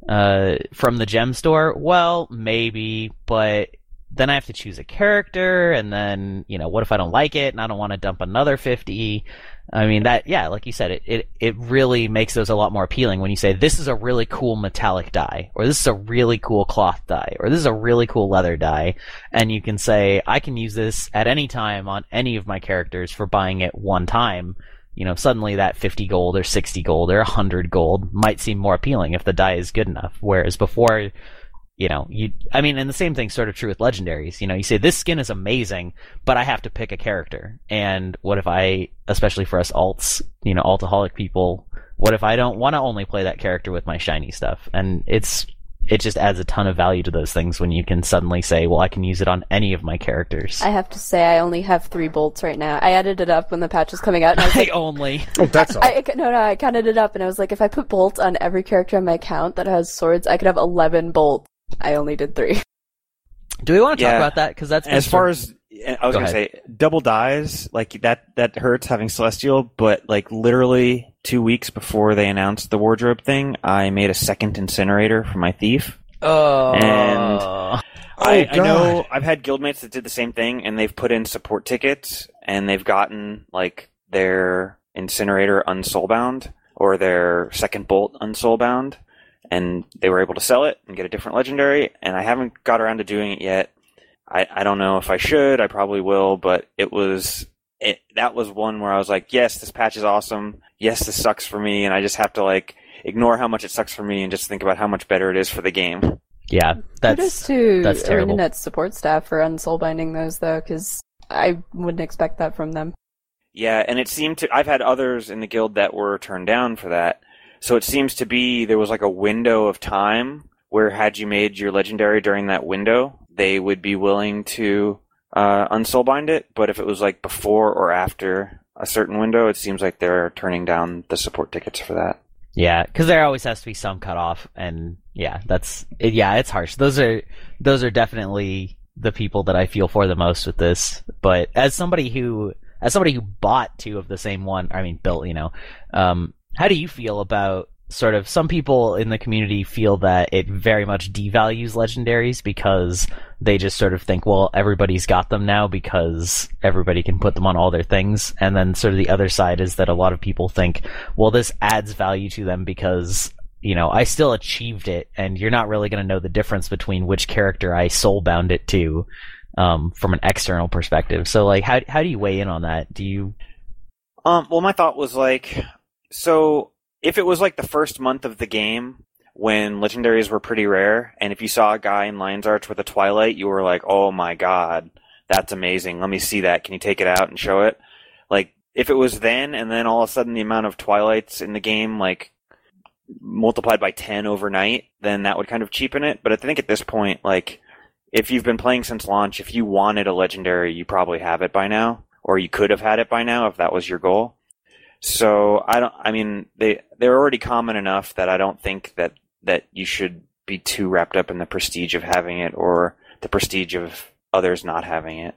uh from the gem store? Well, maybe, but then I have to choose a character, and then you know, what if I don't like it and I don't want to dump another fifty? I mean that yeah, like you said, it, it it really makes those a lot more appealing when you say this is a really cool metallic dye, or this is a really cool cloth dye, or this is a really cool leather dye, and you can say I can use this at any time on any of my characters for buying it one time. You know, suddenly that 50 gold or 60 gold or 100 gold might seem more appealing if the dye is good enough. Whereas before, you know, you, I mean, and the same thing's sort of true with legendaries. You know, you say this skin is amazing, but I have to pick a character. And what if I, especially for us alts, you know, altaholic people, what if I don't want to only play that character with my shiny stuff? And it's, it just adds a ton of value to those things when you can suddenly say, well, I can use it on any of my characters. I have to say, I only have three bolts right now. I added it up when the patch was coming out. And I was (laughs) I only. Oh, that's (laughs) all. I, I- no, no, I counted it up and I was like, if I put bolts on every character on my account that has swords, I could have 11 bolts. I only did three. Do we want to talk Yeah. about that? Because that's as far as eh, I was Go gonna ahead. say, double dyes like that that hurts having celestial, but like literally two weeks before they announced the wardrobe thing, I made a second incinerator for my thief. oh, and- Oh, I, oh, I know I've had guildmates that did the same thing, and they've put in support tickets, and they've gotten like their incinerator unsoulbound or their second bolt unsoulbound, and they were able to sell it and get a different legendary. And I haven't got around to doing it yet. I, I don't know if I should. I probably will, but it was it that was one where I was like, yes, this patch is awesome. Yes, this sucks for me, and I just have to like ignore how much it sucks for me and just think about how much better it is for the game. yeah, Kudos that's to that's terrible. ArenaNet support staff for unsoulbinding those though, because I wouldn't expect that from them. Yeah, and it seemed to. I've had others in the guild that were turned down for that. So it seems to be there was like a window of time where had you made your legendary during that window, they would be willing to uh, unsoulbind it. But if it was like before or after a certain window, it seems like they're turning down the support tickets for that. Yeah, because there always has to be some cutoff, and yeah, that's yeah, it's harsh. Those are those are definitely the people that I feel for the most with this. But as somebody who as somebody who bought two of the same one, I mean, built, you know, um, how do you feel about sort of some people in the community feel that it very much devalues legendaries because they just sort of think, well, everybody's got them now because everybody can put them on all their things. And then sort of the other side is that a lot of people think, well, this adds value to them because, you know, I still achieved it and you're not really going to know the difference between which character I soulbound it to, um, from an external perspective. So like, how, how do you weigh in on that? Do you, Um, well, my thought was like, so if it was like the first month of the game when legendaries were pretty rare, and if you saw a guy in Lion's Arch with a Twilight, you were like, oh my god, that's amazing. Let me see that. Can you take it out and show it? Like, if it was then, and then all of a sudden the amount of Twilights in the game, like, multiplied by 10 overnight, then that would kind of cheapen it. But I think at this point, like, if you've been playing since launch, if you wanted a legendary, you probably have it by now, or you could have had it by now if that was your goal. So I don't. I mean, they they're already common enough that I don't think that that you should be too wrapped up in the prestige of having it or the prestige of others not having it.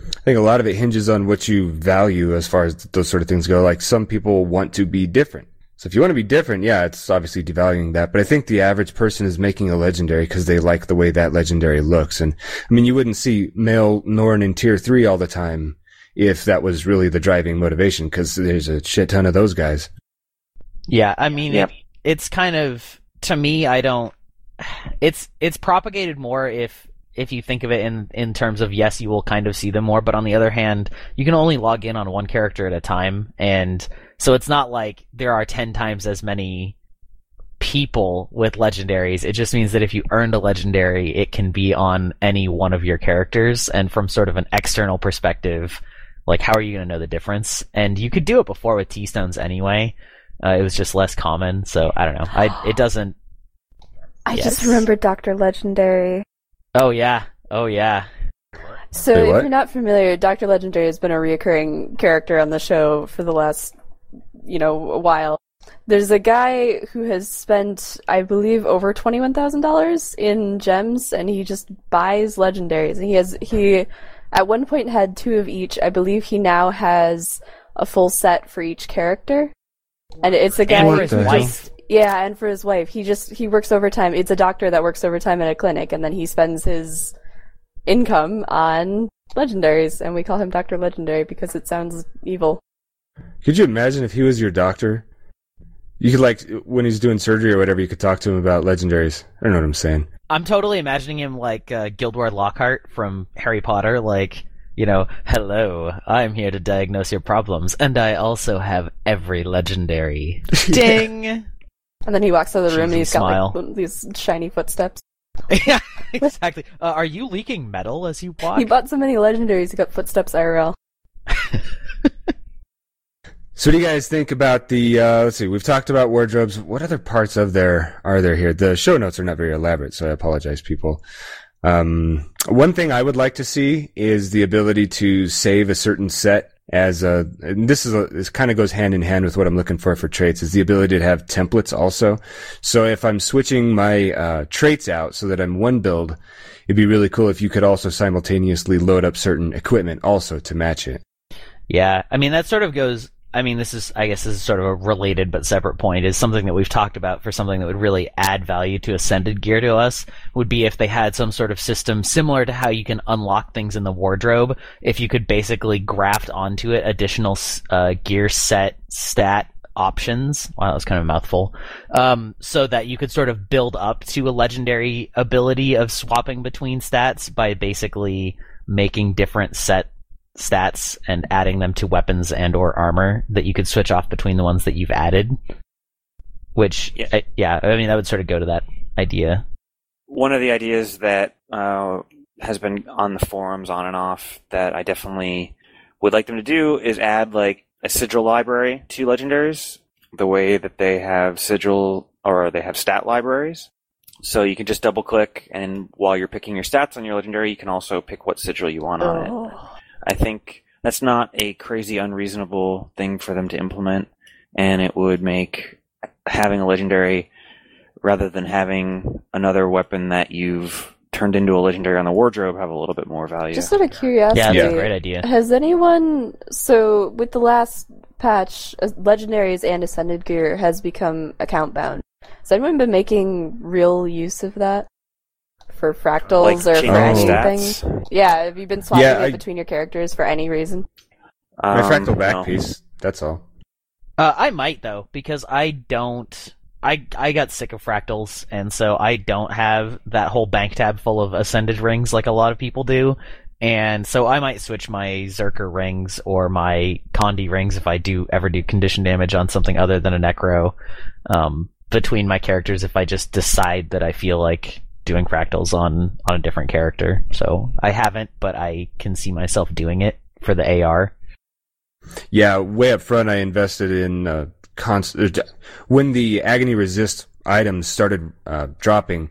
I think a lot of it hinges on what you value as far as those sort of things go. Like some people want to be different. So if you want to be different, yeah, it's obviously devaluing that. But I think the average person is making a legendary because they like the way that legendary looks. And I mean, you wouldn't see male Norn in tier three all the time if that was really the driving motivation because there's a shit ton of those guys. yeah, I mean, Yep. it, it's kind of, to me, I don't, it's, it's propagated more if, if you think of it in, in terms of yes, you will kind of see them more, but on the other hand, you can only log in on one character at a time, and so it's not like there are 10 times as many people with legendaries. It just means that if you earned a legendary, it can be on any one of your characters, and from sort of an external perspective, like how are you going to know the difference? And you could do it before with T-stones anyway. Uh, it was just less common, so I don't know. I it doesn't. I Yes. just remembered Dr. Legendary. Oh yeah, oh yeah. So, Wait, if you're not familiar, Dr. Legendary has been a reoccurring character on the show for the last, you know, a while. There's a guy who has spent, I believe, over twenty-one thousand dollars in gems, and he just buys legendaries. And he has he, at one point, had two of each. I believe he now has a full set for each character, and it's a guy. And What for his the hell? wife. Yeah, and for his wife, he just he works overtime. It's a doctor that works overtime at a clinic, and then he spends his income on legendaries, and we call him Doctor Legendary because it sounds evil. Could you imagine if he was your doctor? You could like when he's doing surgery or whatever, you could talk to him about legendaries. I don't know what I'm saying. I'm totally imagining him like uh, Guild Lockhart from Harry Potter, like, you know, hello, I'm here to diagnose your problems, and I also have every legendary. (laughs) Ding! And then he walks out of the room and Cheesy he's got smile. like these shiny footsteps. (laughs) yeah, exactly. Uh, are you leaking metal as you walk? He bought so many legendaries, he got footsteps IRL. (laughs) So, what do you guys think about the? Uh, let's see. We've talked about wardrobes. What other parts of there are there here? The show notes are not very elaborate, so I apologize, people. Um, one thing I would like to see is the ability to save a certain set as a. And this is a, this kind of goes hand in hand with what I'm looking for for traits. Is the ability to have templates also. So if I'm switching my uh, traits out so that I'm one build, it'd be really cool if you could also simultaneously load up certain equipment also to match it. Yeah, I mean that sort of goes. I mean, this is, I guess, this is sort of a related but separate point. Is something that we've talked about for something that would really add value to ascended gear to us would be if they had some sort of system similar to how you can unlock things in the wardrobe. If you could basically graft onto it additional uh, gear set stat options. Wow, that was kind of a mouthful. Um, so that you could sort of build up to a legendary ability of swapping between stats by basically making different set stats and adding them to weapons and or armor that you could switch off between the ones that you've added. Which, Yeah. I, yeah, I mean that would sort of go to that idea. One of the ideas that uh, has been on the forums on and off that I definitely would like them to do is add like a sigil library to legendaries, the way that they have sigil or they have stat libraries. So you can just double click, and while you're picking your stats on your legendary, you can also pick what sigil you want on it. I think that's not a crazy unreasonable thing for them to implement, and it would make having a legendary rather than having another weapon that you've turned into a legendary on the wardrobe have a little bit more value. Just out of curiosity, Yeah, that's a great idea. has anyone so with the last patch, uh, legendaries and ascended gear has become account bound? Has anyone been making real use of that for fractals like or for anything? stats. Yeah, have you been swapping Yeah, it between your characters for any reason? My Um, fractal back no. piece. That's all. Uh, I might though because I don't. I I got sick of fractals, and so I don't have that whole bank tab full of ascended rings like a lot of people do. And so I might switch my Zerker rings or my Condi rings if I do ever do condition damage on something other than a Necro um, between my characters if I just decide that I feel like doing fractals on on a different character. So I haven't, but I can see myself doing it for the AR. Yeah, way up front, I invested in uh, const- uh, when the agony resist items started uh, dropping.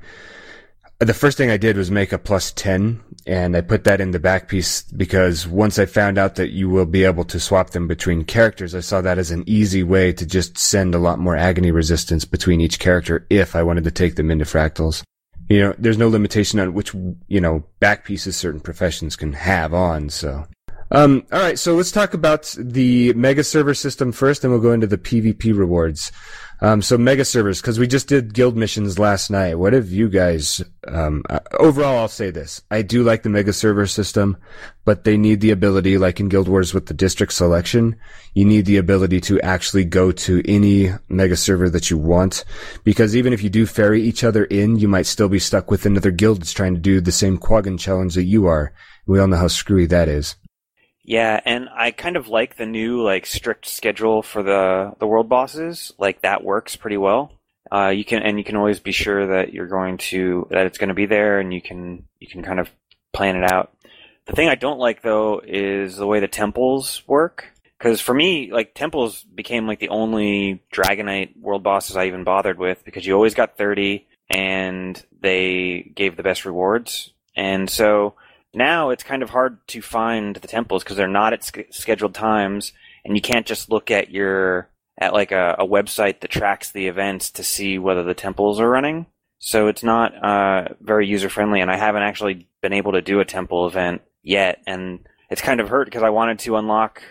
The first thing I did was make a plus ten, and I put that in the back piece because once I found out that you will be able to swap them between characters, I saw that as an easy way to just send a lot more agony resistance between each character if I wanted to take them into fractals. You know, there's no limitation on which you know back pieces certain professions can have on, so. Um, all right, so let's talk about the mega server system first, and we'll go into the PvP rewards. Um, so mega servers, because we just did guild missions last night. What have you guys? Um, uh, overall, I'll say this: I do like the mega server system, but they need the ability, like in Guild Wars with the district selection, you need the ability to actually go to any mega server that you want, because even if you do ferry each other in, you might still be stuck with another guild that's trying to do the same Quaggan challenge that you are. We all know how screwy that is. Yeah, and I kind of like the new like strict schedule for the the world bosses. Like that works pretty well. Uh, you can and you can always be sure that you're going to that it's going to be there, and you can you can kind of plan it out. The thing I don't like though is the way the temples work. Because for me, like temples became like the only Dragonite world bosses I even bothered with because you always got thirty, and they gave the best rewards. And so now it's kind of hard to find the temples because they're not at sch- scheduled times, and you can't just look at your at like a, a website that tracks the events to see whether the temples are running. So it's not uh, very user friendly, and I haven't actually been able to do a temple event yet, and it's kind of hurt because I wanted to unlock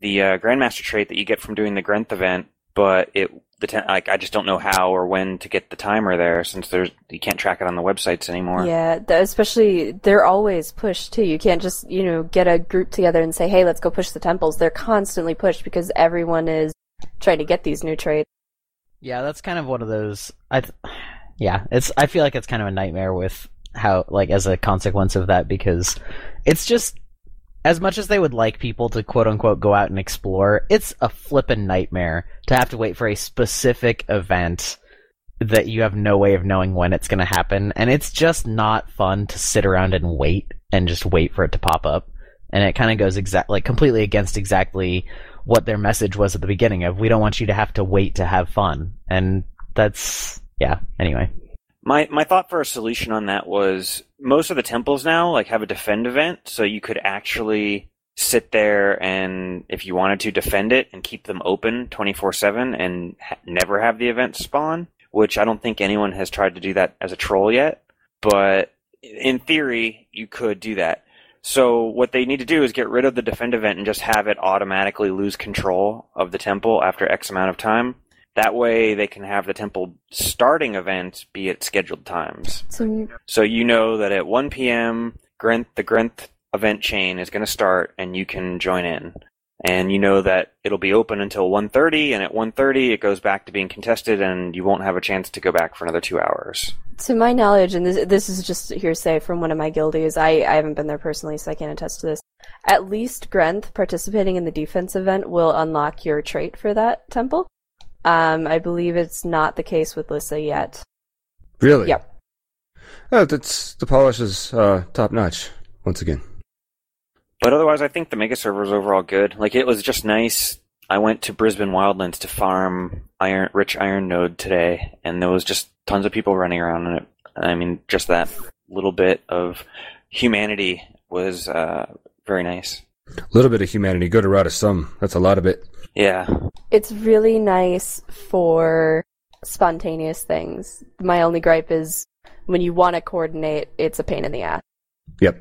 the uh, Grandmaster trait that you get from doing the Grenth event, but it the te- like I just don't know how or when to get the timer there since there's you can't track it on the websites anymore. Yeah, th- especially they're always pushed too. You can't just you know get a group together and say, "Hey, let's go push the temples." They're constantly pushed because everyone is trying to get these new traits. Yeah, that's kind of one of those. I, th- yeah, it's. I feel like it's kind of a nightmare with how, like, as a consequence of that, because it's just as much as they would like people to quote unquote go out and explore. It's a flippin' nightmare to have to wait for a specific event that you have no way of knowing when it's going to happen, and it's just not fun to sit around and wait and just wait for it to pop up. And it kind of goes exact, like completely against exactly what their message was at the beginning of we don't want you to have to wait to have fun and that's yeah anyway My my thought for a solution on that was most of the temples now like have a defend event, so you could actually sit there and if you wanted to defend it and keep them open 24/7 and ha- never have the event spawn, which I don't think anyone has tried to do that as a troll yet, but in theory you could do that. So what they need to do is get rid of the defend event and just have it automatically lose control of the temple after X amount of time. That way they can have the temple starting event be at scheduled times. So So you know that at 1 p.m. Grenth, the Grenth event chain is going to start and you can join in. And you know that it'll be open until 1.30 and at 1.30 it goes back to being contested and you won't have a chance to go back for another two hours. to my knowledge, and this this is just hearsay from one of my guildies. I I haven't been there personally, so I can't attest to this. At least Grenth participating in the defense event will unlock your trait for that temple. Um, I believe it's not the case with Lyssa yet. Really? Yep. Oh, that's the polish is uh, top notch. Once again. But otherwise, I think the mega server is overall good. Like it was just nice. I went to Brisbane Wildlands to farm iron, rich iron node today, and there was just tons of people running around in it. I mean, just that little bit of humanity was uh, very nice. A little bit of humanity. Go to Rata Sum. That's a lot of it. Yeah, It's really nice for spontaneous things. My only gripe is when you want to coordinate, it's a pain in the ass. Yep.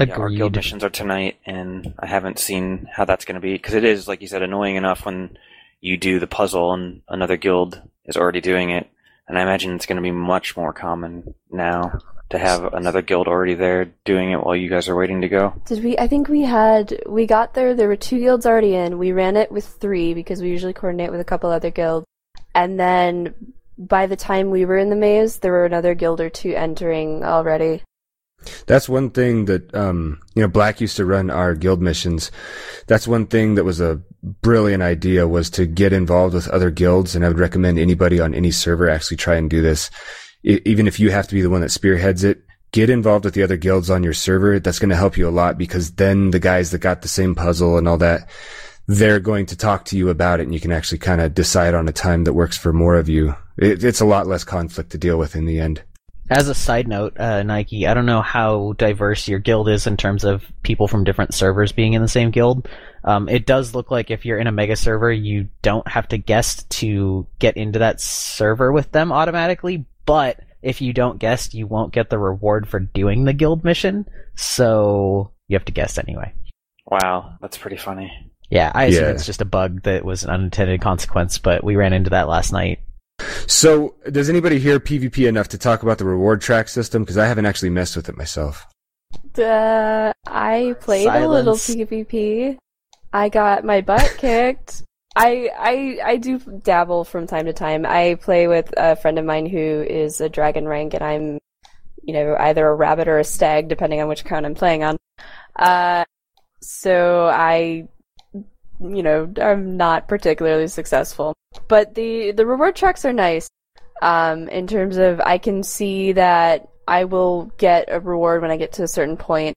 yeah. Our guild missions are tonight, and I haven't seen how that's going to be because it is, like you said, annoying enough when you do the puzzle and another guild is already doing it. And I imagine it's going to be much more common now to have another guild already there doing it while you guys are waiting to go. Did we? I think we had. We got there. There were two guilds already in. We ran it with three because we usually coordinate with a couple other guilds. And then by the time we were in the maze, there were another guild or two entering already. That's one thing that um, you know Black used to run our guild missions. That's one thing that was a brilliant idea was to get involved with other guilds, and I would recommend anybody on any server actually try and do this. Even if you have to be the one that spearheads it, get involved with the other guilds on your server. That's going to help you a lot because then the guys that got the same puzzle and all that, they're going to talk to you about it, and you can actually kind of decide on a time that works for more of you. It, it's a lot less conflict to deal with in the end. As a side note, uh, Nike, I don't know how diverse your guild is in terms of people from different servers being in the same guild. Um, it does look like if you're in a mega server, you don't have to guest to get into that server with them automatically, but if you don't guess, you won't get the reward for doing the guild mission, so you have to guess anyway. Wow, that's pretty funny. Yeah, I assume Yeah. it's just a bug that was an unintended consequence, but we ran into that last night. So, does anybody here PvP enough to talk about the reward track system? Because I haven't actually messed with it myself. Uh, I played a little PvP. I got my butt kicked. I, I I do dabble from time to time. I play with a friend of mine who is a dragon rank, and I'm, you know, either a rabbit or a stag, depending on which account I'm playing on. Uh, so I, you know, I'm not particularly successful. But the the reward tracks are nice. Um, in terms of, I can see that I will get a reward when I get to a certain point.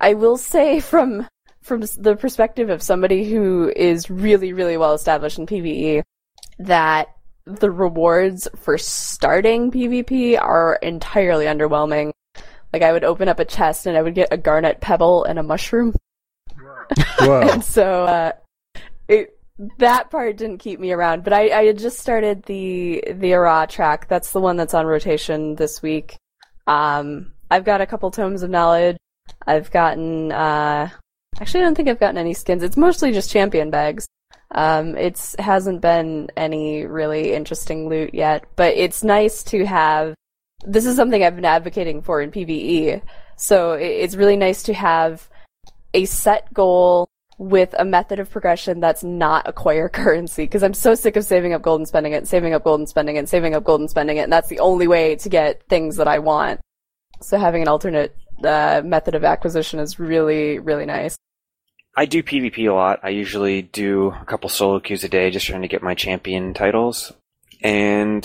I will say (laughs) from from the perspective of somebody who is really really well established in PvE that the rewards for starting PvP are entirely underwhelming. Like I would open up a chest and I would get a garnet pebble and a mushroom. (laughs) And so uh, it that part didn't keep me around, but I, I had just started the the Ara track. That's the one that's on rotation this week. Um, I've got a couple tomes of knowledge. I've gotten uh, actually I don't think I've gotten any skins. It's mostly just champion bags. Um, it's hasn't been any really interesting loot yet, but it's nice to have. This is something I've been advocating for in PVE. So it's really nice to have a set goal with a method of progression that's not acquire (laughs) currency because I'm so sick of saving up gold and spending it, saving up gold and spending it, saving up gold and spending it, and that's the only way to get things that I want. So having an alternate uh, method of acquisition is really, really nice. I do PvP a lot. I usually do a couple solo queues a day just trying to get my champion titles. And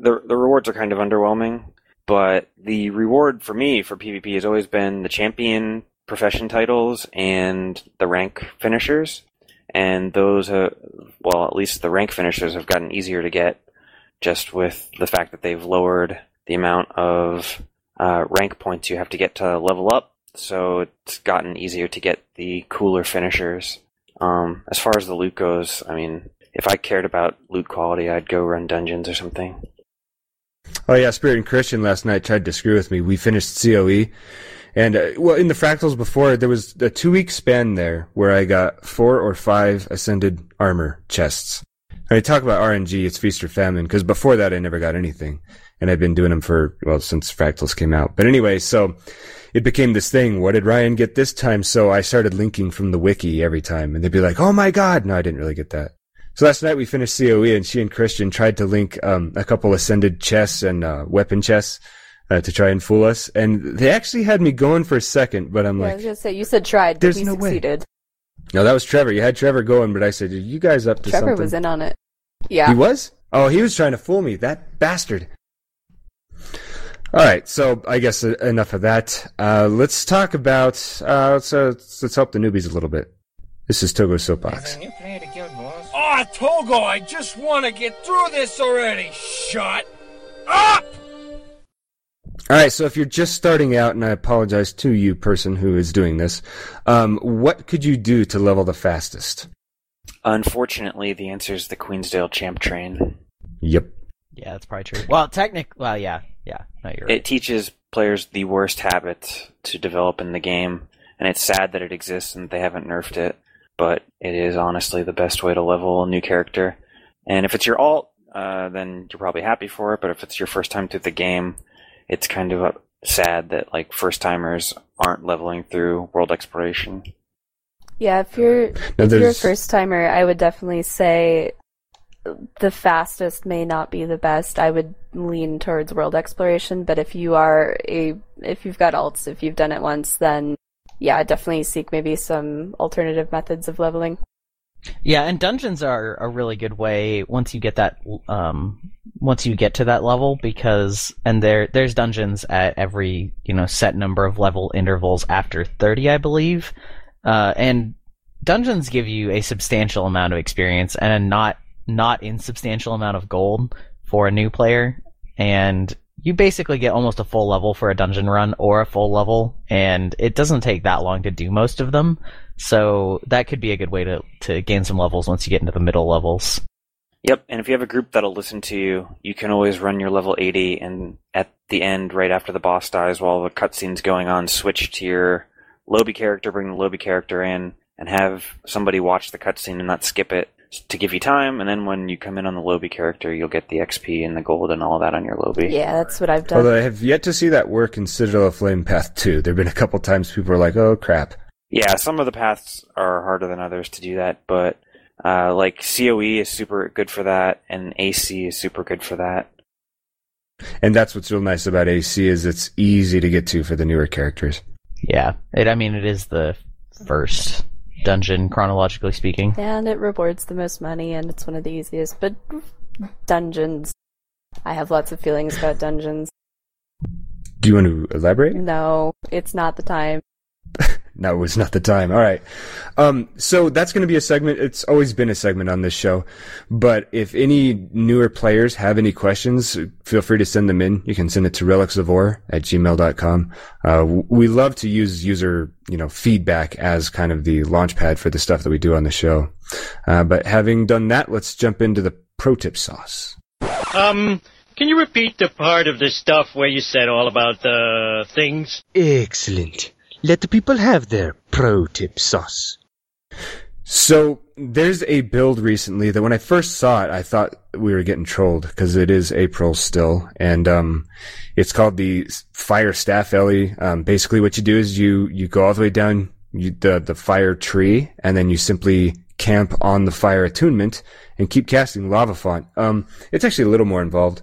the the rewards are kind of underwhelming, but the reward for me for PvP has always been the champion profession titles and the rank finishers. And those uh, well, at least the rank finishers have gotten easier to get just with the fact that they've lowered the amount of uh, rank points you have to get to level up so it's gotten easier to get the cooler finishers. Um, as far as the loot goes, I mean, if I cared about loot quality, I'd go run dungeons or something. Oh yeah, Spirit and Christian last night tried to screw with me. We finished COE, and uh, well, in the fractals before there was a two week span there where I got four or five ascended armor chests. I mean, talk about RNG, it's feast or famine. Because before that, I never got anything, and I've been doing them for well since fractals came out. But anyway, so it became this thing. What did Ryan get this time? So I started linking from the wiki every time, and they'd be like, "Oh my god!" No, I didn't really get that. So last night we finished COE, and she and Christian tried to link um, a couple ascended chests and uh, weapon chests uh, to try and fool us, and they actually had me going for a second. But I'm Yeah, I was gonna say you said tried, but There's we no way. succeeded. no, that was Trevor. You had Trevor going, but I said, "Are you guys up to Trevor something?" was in on it. Yeah. He was? Oh, he was trying to fool me. That bastard. All right, so I guess uh, enough of that. Uh, let's talk about. Uh, let's, uh, let's help the newbies a little bit. This is Togo Soapbox. Can you pay it again, boss? Oh, Togo, I just want to get through this already. Shut up! All right, so if you're just starting out, and I apologize to you, person who is doing this, um, what could you do to level the fastest? Unfortunately, the answer is the Queensdale Champ Train. Yep. Yeah, that's probably true. Well, technic. Well, yeah, yeah. No, you're right. It teaches players the worst habits to develop in the game, and it's sad that it exists and they haven't nerfed it. But it is honestly the best way to level a new character. And if it's your alt, uh, then you're probably happy for it. But if it's your first time through the game, it's kind of uh, sad that like first timers aren't leveling through world exploration. Yeah, if you're Now, if you're a first timer, I would definitely say the fastest may not be the best. I would lean towards world exploration, but if you are a if you've got alts, if you've done it once, then yeah, definitely seek maybe some alternative methods of leveling. Yeah, and dungeons are a really good way once you get that um once you get to that level because and there there's dungeons at every, you know, set number of level intervals after 30, I believe. Uh and dungeons give you a substantial amount of experience and a not not insubstantial amount of gold for a new player and you basically get almost a full level for a dungeon run or a full level and it doesn't take that long to do most of them so that could be a good way to, to gain some levels once you get into the middle levels. Yep, and if you have a group that'll listen to you, you can always run your level 80 and at the end, right after the boss dies, while the cutscene's going on, switch to your lobby character, bring the lobby character in, and have somebody watch the cutscene and not skip it to give you time, and then when you come in on the lobby character, you'll get the XP and the gold and all that on your lobby. Yeah, that's what I've done. Although I have yet to see that work in Citadel of Flame Path 2. There have been a couple times people are like, oh crap. Yeah, some of the paths are harder than others to do that, but uh, like COE is super good for that, and AC is super good for that. And that's what's real nice about AC is it's easy to get to for the newer characters. Yeah, it, I mean, it is the first dungeon, chronologically speaking. and it rewards the most money, and it's one of the easiest. But dungeons, I have lots of feelings about dungeons. Do you want to elaborate? No, it's not the time. Now was not the time. All right. Um, so that's going to be a segment. It's always been a segment on this show. But if any newer players have any questions, feel free to send them in. You can send it to relicsoforr at gmail.com. Uh, we love to use user, you know, feedback as kind of the launch pad for the stuff that we do on the show. Uh, but having done that, let's jump into the pro tip sauce. Um, can you repeat the part of the stuff where you said all about the things? Excellent. Let the people have their pro tip sauce. So there's a build recently that when I first saw it, I thought we were getting trolled because it is April still, and um, it's called the Fire Staff Ele. Um, basically, what you do is you you go all the way down you, the the fire tree, and then you simply camp on the fire attunement and keep casting lava font. Um, it's actually a little more involved.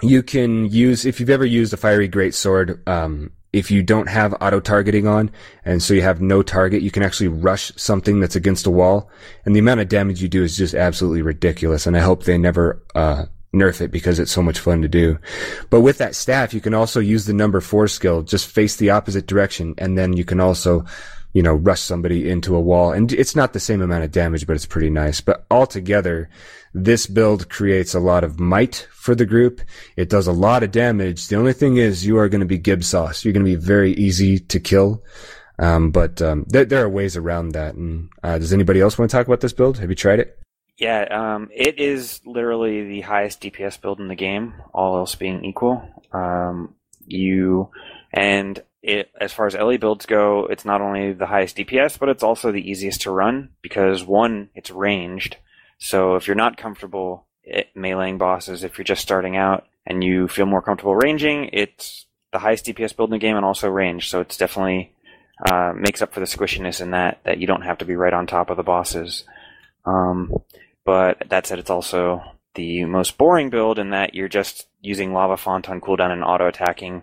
You can use if you've ever used a fiery great sword. Um, if you don't have auto targeting on, and so you have no target, you can actually rush something that's against a wall, and the amount of damage you do is just absolutely ridiculous. And I hope they never uh, nerf it because it's so much fun to do. But with that staff, you can also use the number four skill, just face the opposite direction, and then you can also you know, rush somebody into a wall. And it's not the same amount of damage, but it's pretty nice. But altogether, this build creates a lot of might for the group. It does a lot of damage. The only thing is you are going to be Gib sauce. You're going to be very easy to kill. Um, but um, there, there, are ways around that. And uh, does anybody else want to talk about this build? Have you tried it? Yeah, um, it is literally the highest DPS build in the game, all else being equal. Um, you and it, as far as Ele builds go, it's not only the highest DPS, but it's also the easiest to run because one, it's ranged. So if you're not comfortable meleeing bosses, if you're just starting out and you feel more comfortable ranging, it's the highest DPS build in the game and also range. So it's definitely uh, makes up for the squishiness in that that you don't have to be right on top of the bosses. Um, but that said, it's also the most boring build in that you're just using lava font on cooldown and auto attacking.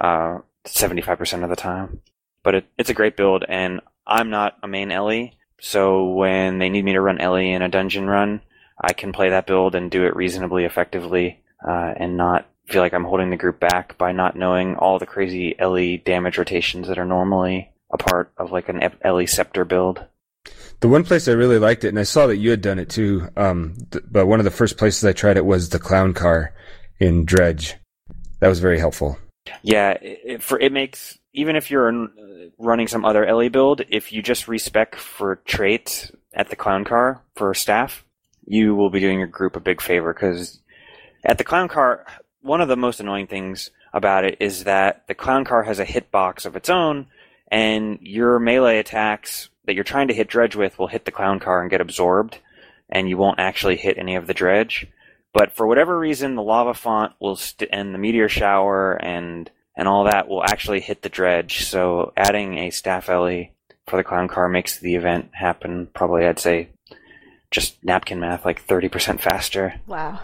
Uh, 75% of the time. But it, it's a great build, and I'm not a main Ele, so when they need me to run Ele in a dungeon run, I can play that build and do it reasonably effectively uh, and not feel like I'm holding the group back by not knowing all the crazy Ele damage rotations that are normally a part of like an Ele Scepter build. The one place I really liked it, and I saw that you had done it too, um, th- but one of the first places I tried it was the clown car in Dredge. That was very helpful. Yeah, it, for it makes even if you're running some other Ele build, if you just respec for traits at the clown car for staff, you will be doing your group a big favor because at the clown car, one of the most annoying things about it is that the clown car has a hitbox of its own, and your melee attacks that you're trying to hit dredge with will hit the clown car and get absorbed, and you won't actually hit any of the dredge. But for whatever reason, the lava font will st- and the meteor shower and and all that will actually hit the dredge. So adding a staff Ele for the clown car makes the event happen. Probably, I'd say, just napkin math, like thirty percent faster. Wow.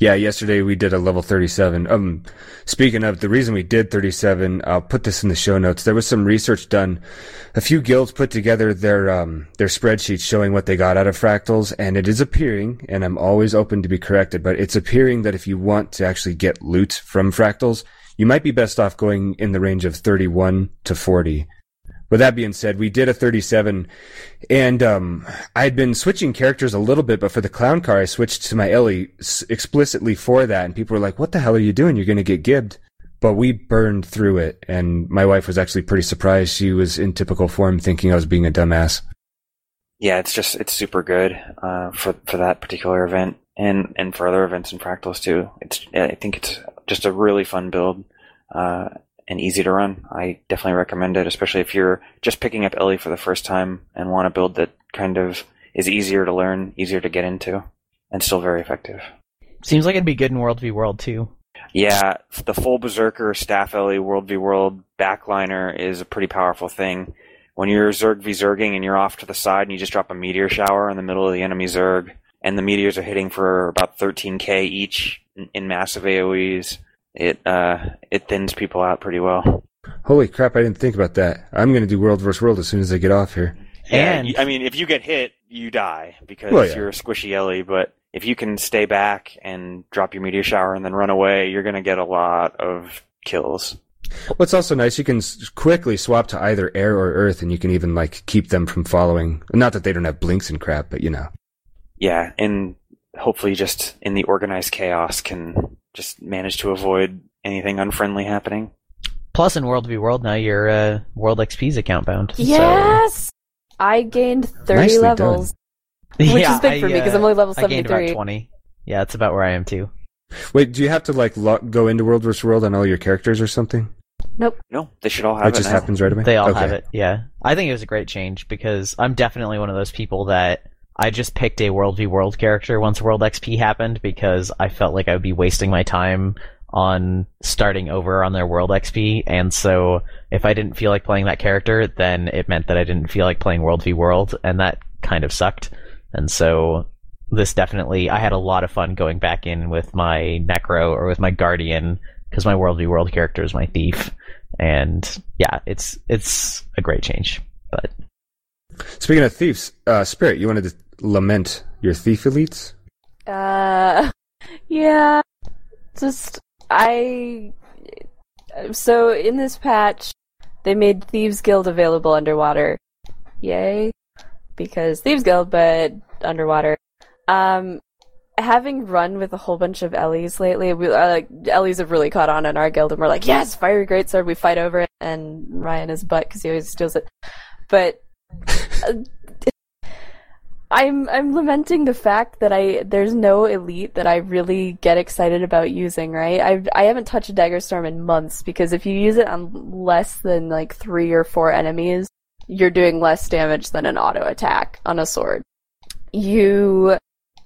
Yeah, yesterday we did a level 37. Um, speaking of the reason we did 37, I'll put this in the show notes. There was some research done. A few guilds put together their, um, their spreadsheets showing what they got out of fractals, and it is appearing, and I'm always open to be corrected, but it's appearing that if you want to actually get loot from fractals, you might be best off going in the range of 31 to 40. With that being said, we did a 37, and um, I had been switching characters a little bit, but for the clown car, I switched to my Ele explicitly for that, and people were like, "What the hell are you doing? You're going to get gibbed." But we burned through it, and my wife was actually pretty surprised. She was in typical form, thinking I was being a dumbass. Yeah, it's just it's super good uh, for for that particular event, and and for other events in Fractals too. It's I think it's just a really fun build. Uh, and easy to run. I definitely recommend it, especially if you're just picking up Ele for the first time and want a build that kind of is easier to learn, easier to get into, and still very effective. Seems like it'd be good in World v World too. Yeah, the full Berserker Staff Ele World v World backliner is a pretty powerful thing. When you're Zerg v Zerging and you're off to the side and you just drop a meteor shower in the middle of the enemy Zerg, and the meteors are hitting for about 13k each in massive AoEs, it uh, it thins people out pretty well. Holy crap! I didn't think about that. I'm going to do world versus world as soon as I get off here. And I mean, if you get hit, you die because well, yeah. you're a squishy Ele. But if you can stay back and drop your meteor shower and then run away, you're going to get a lot of kills. What's also nice, you can quickly swap to either air or earth, and you can even like keep them from following. Not that they don't have blinks and crap, but you know. Yeah, and hopefully, just in the organized chaos, can just manage to avoid anything unfriendly happening. Plus, in World v World now, your uh, World XP's account bound. so- Yes! I gained 30 Nicely levels. (laughs) Which Yeah, is big for I, me because uh, I'm only level I gained about 73. twenty. Yeah, that's about where I am too. Wait, do you have to like lo- go into World vs. World on all your characters or something? Nope. No, they should all have It it. just now. happens right away. They all Okay. have it. Yeah, I think it was a great change because I'm definitely one of those people that I just picked a World v World character once World XP happened because I felt like I would be wasting my time on starting over on their World XP, and so if I didn't feel like playing that character, then it meant that I didn't feel like playing World v World, and that kind of sucked. And so this definitely, I had a lot of fun going back in with my Necro or with my Guardian because my World v World character is my Thief, and yeah, it's it's a great change. But Speaking of thieves, uh, Spirit, you wanted to lament your thief elites? Uh, (laughs) yeah. Just I. So in this patch, they made Thieves Guild available underwater. Yay! Because Thieves Guild, but underwater. Um, having run with a whole bunch of Eles lately, we uh, like Eles have really caught on in our guild, and we're like, yes, fiery greatsword. We fight over it, and Ryan is butt because he always steals it. But uh, (laughs) I'm I'm lamenting the fact that I there's no elite that I really get excited about using. Right, I I haven't touched a Dagger Storm in months because if you use it on less than like three or four enemies, you're doing less damage than an auto attack on a sword. You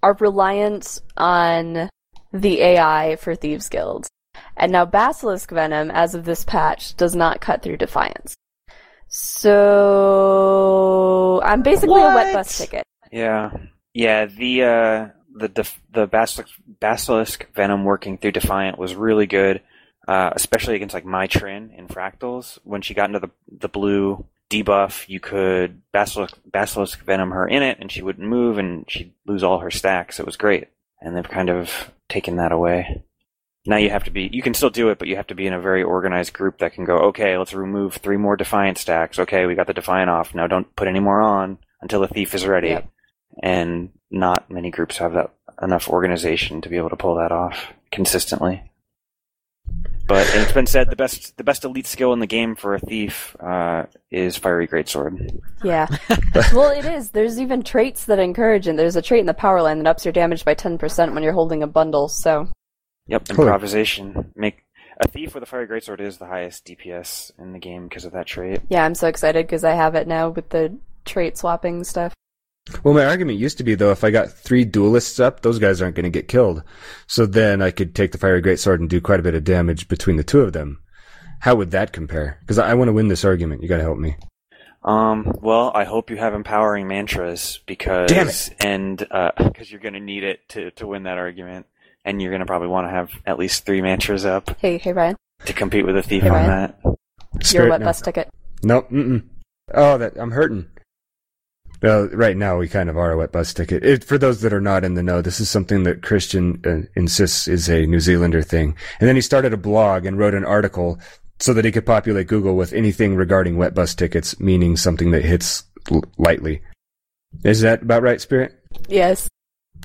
are reliant on the AI for Thieves Guild, and now Basilisk Venom, as of this patch, does not cut through Defiance. So I'm basically a wet bus ticket. Yeah, yeah. The uh, the def- the basilisk, basilisk venom working through Defiant was really good, uh, especially against like Mai Trin in Fractals. When she got into the the blue debuff, you could basilisk basilisk venom her in it, and she wouldn't move, and she'd lose all her stacks. It was great, and they've kind of taken that away. Now you have to be. You can still do it, but you have to be in a very organized group that can go. Okay, let's remove three more Defiant stacks. Okay, we got the Defiant off. Now don't put any more on until the Thief is ready Yep. And not many groups have that enough organization to be able to pull that off consistently. But it's been said the best the best elite skill in the game for a thief uh, is fiery greatsword. Yeah. (laughs) well, it is. There's even traits that encourage it. There's a trait in the power line that ups your damage by 10% when you're holding a bundle, so. Yep, Holy- improvisation. Make a thief with a fiery greatsword is the highest DPS in the game because of that trait. Yeah, I'm so excited because I have it now with the trait swapping stuff. Well, my argument used to be though, if I got three duelists up, those guys aren't going to get killed. So then I could take the fiery greatsword and do quite a bit of damage between the two of them. How would that compare? Because I, I want to win this argument. You got to help me. Um, well, I hope you have empowering mantras because Damn it. and because you're going to need it to to win that argument, and you're going to probably want to have at least three mantras up Hey, hey, Ryan. to compete with a thief Hey, on Ryan. that. You're wet no. bus ticket. Nope. Mm-mm. Oh, that I'm hurting. Well, right now we kind of are a wet bus ticket. It, for those that are not in the know, this is something that Christian uh, insists is a New Zealander thing. And then he started a blog and wrote an article so that he could populate Google with anything regarding wet bus tickets, meaning something that hits l- lightly. Is that about right, Spirit? Yes.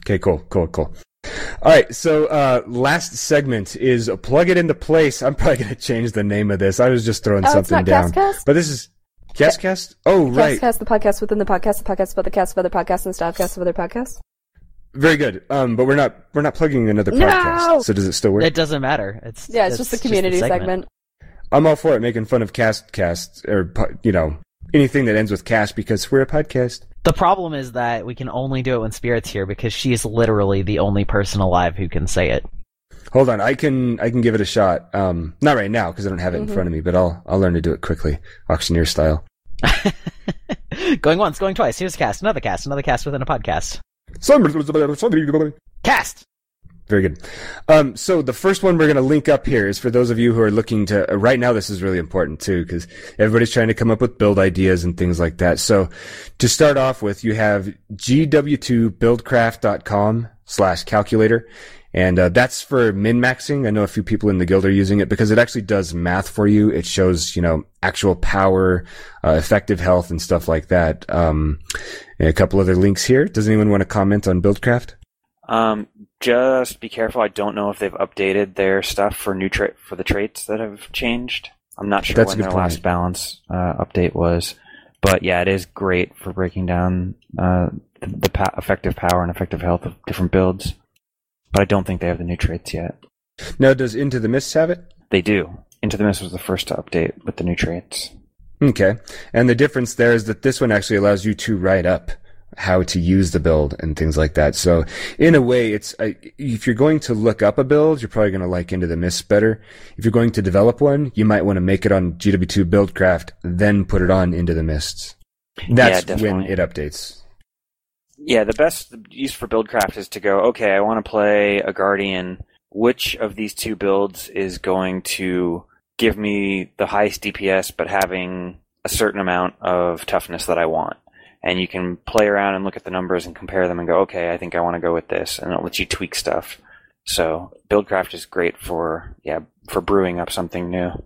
Okay, cool, cool, cool. All right, so uh, last segment is plug it into place. I'm probably going (laughs) to change the name of this. I was just throwing Oh, it's something not down, Castcast? but this is Castcast. Oh, right. Cast, the podcast within the podcast, the podcast about the cast of other podcasts, and the stopcast of other podcasts. Very good. Um, but we're not we're not plugging another No! podcast. So does it still work? it doesn't matter. It's Yeah, it's, just the community segment. I'm all for it, making fun of cast cast or you know anything that ends with cast because we're a podcast. The problem is that we can only do it when Spirit's here because she is literally the only person alive who can say it. Hold on, I can I can give it a shot. Um, not right now because I don't have it in Mhm. front of me, but I'll I'll learn to do it quickly, auctioneer style. (laughs) going once, going twice. Here's a cast, another cast, another cast within a podcast. Cast. Very good. Um, so the first one we're going to link up here is for those of you who are looking to, uh, right now this is really important too, because everybody's trying to come up with build ideas and things like that. So to start off with, you have gw2buildcraft.com slash calculator. And uh, that's for min maxing. I know a few people in the guild are using it because it actually does math for you. It shows, you know, actual power, uh, effective health and stuff like that. Um, and a couple other links here. Does anyone want to comment on Buildcraft? Um, just be careful. I don't know if they've updated their stuff for new tra- for the traits that have changed. I'm not sure That's when their point. last balance uh, update was, but yeah, it is great for breaking down uh, the, the pa- effective power and effective health of different builds. But I don't think they have the new traits yet. Now, does Into the Mists have it? They do. Into the Mist was the first to update with the new traits. Okay. And the difference there is that this one actually allows you to write up how to use the build and things like that. So in a way, it's, if you're going to look up a build, you're probably going to like Into the Mist better. If you're going to develop one, you might want to make it on GW2 Buildcraft, then put it on Into the Mists. That's Yeah, when it updates. Yeah, the best use for Buildcraft is to go, okay, I want to play a Guardian. Which of these two builds is going to give me the highest DPS but having a certain amount of toughness that I want? And you can play around and look at the numbers and compare them and go, okay, I think I want to go with this. And it lets you tweak stuff. So Buildcraft is great for, yeah, for brewing up something new.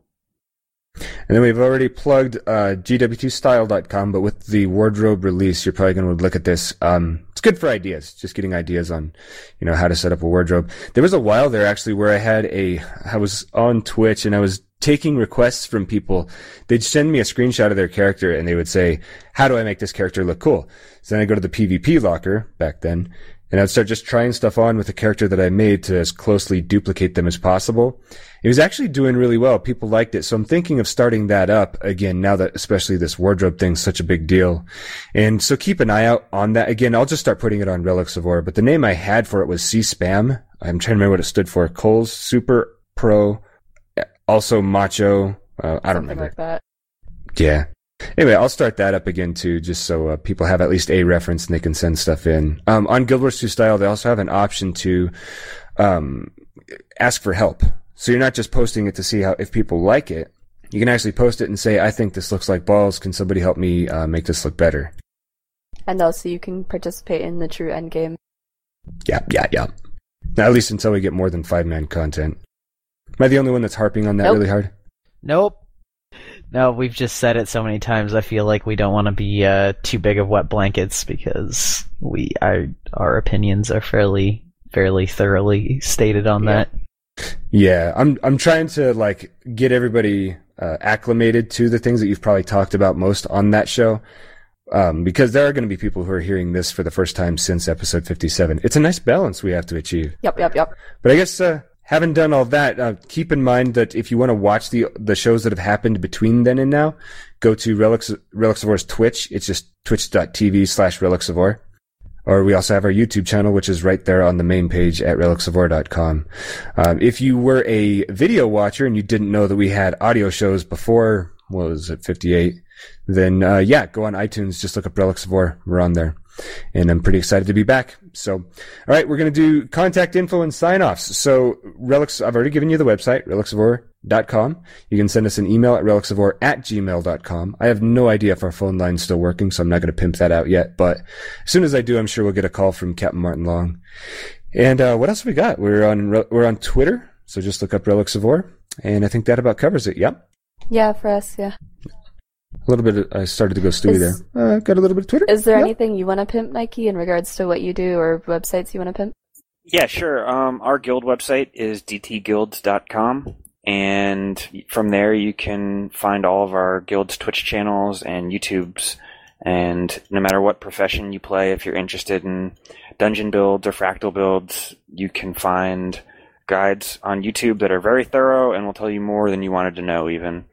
And then we've already plugged uh, GW2style.com, but with the wardrobe release, you're probably going to look at this. Um, it's good for ideas, just getting ideas on, you know, how to set up a wardrobe. There was a while there actually where I had a, I was on Twitch and I was taking requests from people. They'd send me a screenshot of their character and they would say, how do I make this character look cool? So then I go to the PvP locker back then and I'd start just trying stuff on with the character that I made to as closely duplicate them as possible. It was actually doing really well. People liked it. So I'm thinking of starting that up again now that especially this wardrobe thing's such a big deal. And so keep an eye out on that. Again, I'll just start putting it on Relics of Orr, but the name I had for it was C-Spam. I'm trying to remember what it stood for. Cole's Super Pro, also Macho. Uh, I don't Something remember. like that. Yeah. Anyway, I'll start that up again too, just so uh, people have at least a reference and they can send stuff in. Um, on Guild Wars 2 Style, they also have an option to um, ask for help. So you're not just posting it to see how if people like it. You can actually post it and say, "I think this looks like balls. Can somebody help me uh, make this look better?" And also, you can participate in the true endgame. Yeah, yeah, yeah. Now, at least until we get more than five man content. Am I the only one that's harping on that Nope. really hard? Nope. No, we've just said it so many times. I feel like we don't want to be uh, too big of wet blankets because we our our opinions are fairly fairly thoroughly stated on Yeah. that. Yeah, I'm I'm trying to like get everybody uh, acclimated to the things that you've probably talked about most on that show. Um, because there are going to be people who are hearing this for the first time since episode 57. It's a nice balance we have to achieve. Yep, yep, yep. But I guess, uh, having done all that, uh, keep in mind that if you want to watch the, the shows that have happened between then and now, go to Relics, War's Twitch. It's just twitch.tv slash Relics of Orr. Or we also have our YouTube channel, which is right there on the main page at relicsoforr.com. Um, if you were a video watcher and you didn't know that we had audio shows before, what was it, 58, then, uh, yeah, go on iTunes, just look up Relics of Orr. We're on there. And I'm pretty excited to be back. So, all right, we're going to do contact info and sign offs. So, Relics, I've already given you the website, relicsoforr.com. You can send us an email at relicsoforr at gmail.com. I have no idea if our phone line's still working, so I'm not going to pimp that out yet. But as soon as I do, I'm sure we'll get a call from Captain Martin Long. And, uh, what else have we got? We're on, we're on Twitter. So just look up Relics of And I think that about covers it. Yep. Yeah, for us, yeah. A little bit, of, I started to go stewy Is- there. Uh, got a little bit of Twitter. Is there Yep. anything you want to pimp, Nike, in regards to what you do or websites you want to pimp? Yeah, sure. Um, our guild website is dtguilds.com, and from there you can find all of our guild's Twitch channels and YouTubes. And no matter what profession you play, if you're interested in dungeon builds or fractal builds, you can find guides on YouTube that are very thorough and will tell you more than you wanted to know, even.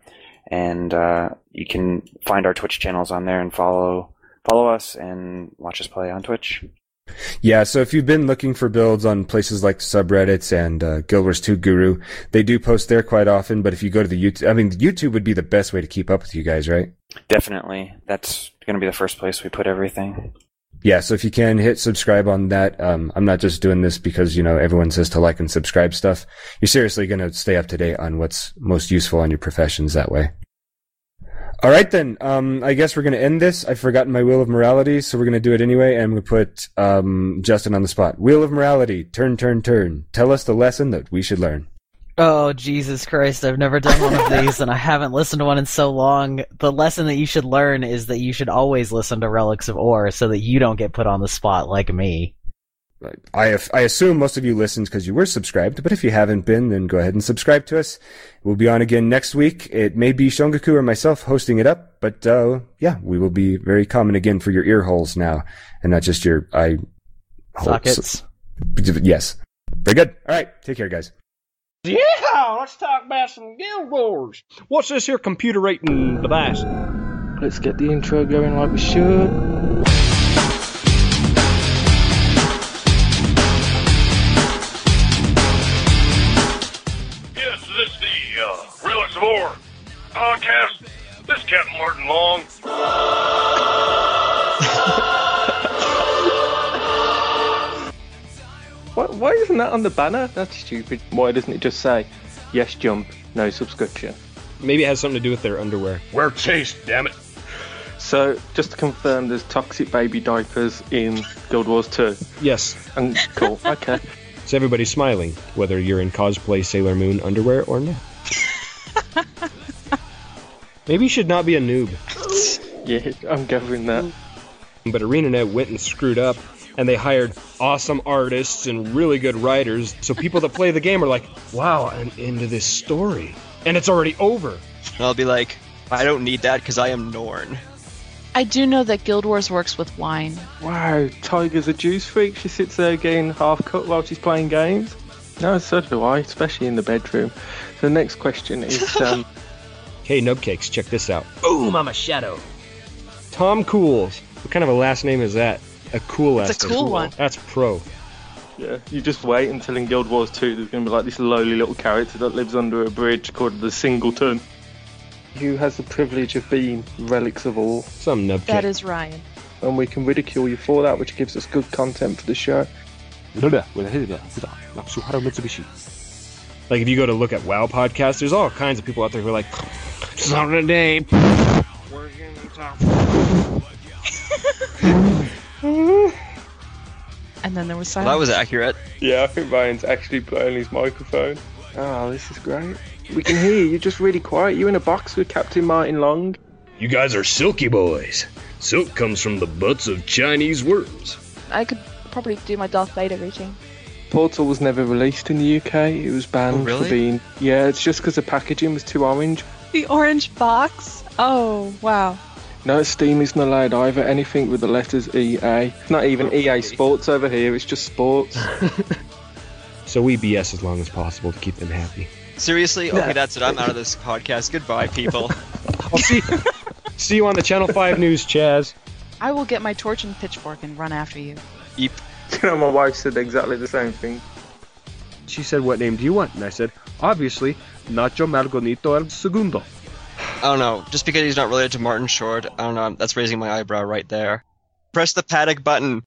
And uh, you can find our Twitch channels on there and follow follow us and watch us play on Twitch. Yeah, so if you've been looking for builds on places like subreddits and uh, Guild Wars 2 Guru, they do post there quite often. But if you go to the YouTube, I mean, YouTube would be the best way to keep up with you guys, right? Definitely. That's going to be the first place we put everything. Yeah, so if you can hit subscribe on that, um, I'm not just doing this because, you know, everyone says to like and subscribe stuff. You're seriously going to stay up to date on what's most useful on your professions that way. All right then. Um, I guess we're gonna end this. I've forgotten my wheel of morality, so we're gonna do it anyway, and I'm gonna put um, Justin on the spot. Wheel of morality. Turn, turn, turn. Tell us the lesson that we should learn. Oh, Jesus Christ, I've never done one of these and I haven't listened to one in so long. The lesson that you should learn is that you should always listen to Relics of Orr so that you don't get put on the spot like me. I I assume most of you listened because you were subscribed, but if you haven't been, then go ahead and subscribe to us. We'll be on again next week. It may be Shongaku or myself hosting it up, but uh, yeah, we will be very common again for your ear holes now, and not just your eye Sockets. holes. Yes, very good. All right, take care, guys. Yeah, let's talk about some Guild Wars. What's this here computer rating device? Let's get the intro going like we should. Relics of Orr podcast. This is Captain Martin Long. Why, why isn't that on the banner? That's stupid. Why doesn't it just say, yes, jump, no subscription? Maybe it has something to do with their underwear. We're chased, damn it. So, just to confirm, there's toxic baby diapers in Guild Wars 2. Yes. And cool. okay. (laughs) So everybody's smiling, whether you're in cosplay Sailor Moon underwear or not. Maybe you should not be a noob. (laughs) Yeah, I'm gathering that. But ArenaNet went and screwed up, and they hired awesome artists and really good writers. So people that play the game are like, "Wow, I'm into this story," and it's already over. And I'll be like, I don't need that because I am Norn. I do know that Guild Wars works with wine. Wow, Tiger's a juice freak. She sits there getting half cut while she's playing games. No, so do I, especially in the bedroom. So the next question is, (laughs) um, Hey, Nubcakes, check this out. Boom, I'm a shadow. Tom Cools. What kind of a last name is that? A cool It's last a name. cool one. That's pro. yeah, you just wait until in Guild Wars 2 there's going to be like this lowly little character that lives under a bridge called the Singleton. Who has the privilege of being relics of Orr. Some nubcake. That is Ryan. And we can ridicule you for that, which gives us good content for the show. Like if you go to look at WoW podcasts, there's all kinds of people out there who are like, "Song of the day." And then there was Well, silence. that was accurate. Yeah, I think Ryan's actually playing his microphone. Oh, this is great. We can hear you. You're just really quiet. You in a box with Captain Martin Long. You guys are silky boys. Silk comes from the butts of Chinese worms. I could probably do my Darth Vader routine. Portal was never released in the UK. It was banned Oh, really? for being. Yeah, it's just because the packaging was too orange. The orange box? Oh, wow. No, Steam isn't allowed either. Anything with the letters EA. Not even EA Sports over here. It's just sports. (laughs) So we BS as long as possible to keep them happy. Seriously? Okay, that's it. I'm out of this podcast. Goodbye, people. (laughs) I'll see. see you on the Channel Five News, Chaz. I will get my torch and pitchfork and run after you. (laughs) you know, my wife said exactly the same thing. She said, "What name do you want?" And I said, "Obviously, Nacho Malgonito El Segundo." I don't know. Just because he's not related to Martin Short, I don't know. That's raising my eyebrow right there. Press the paddock button.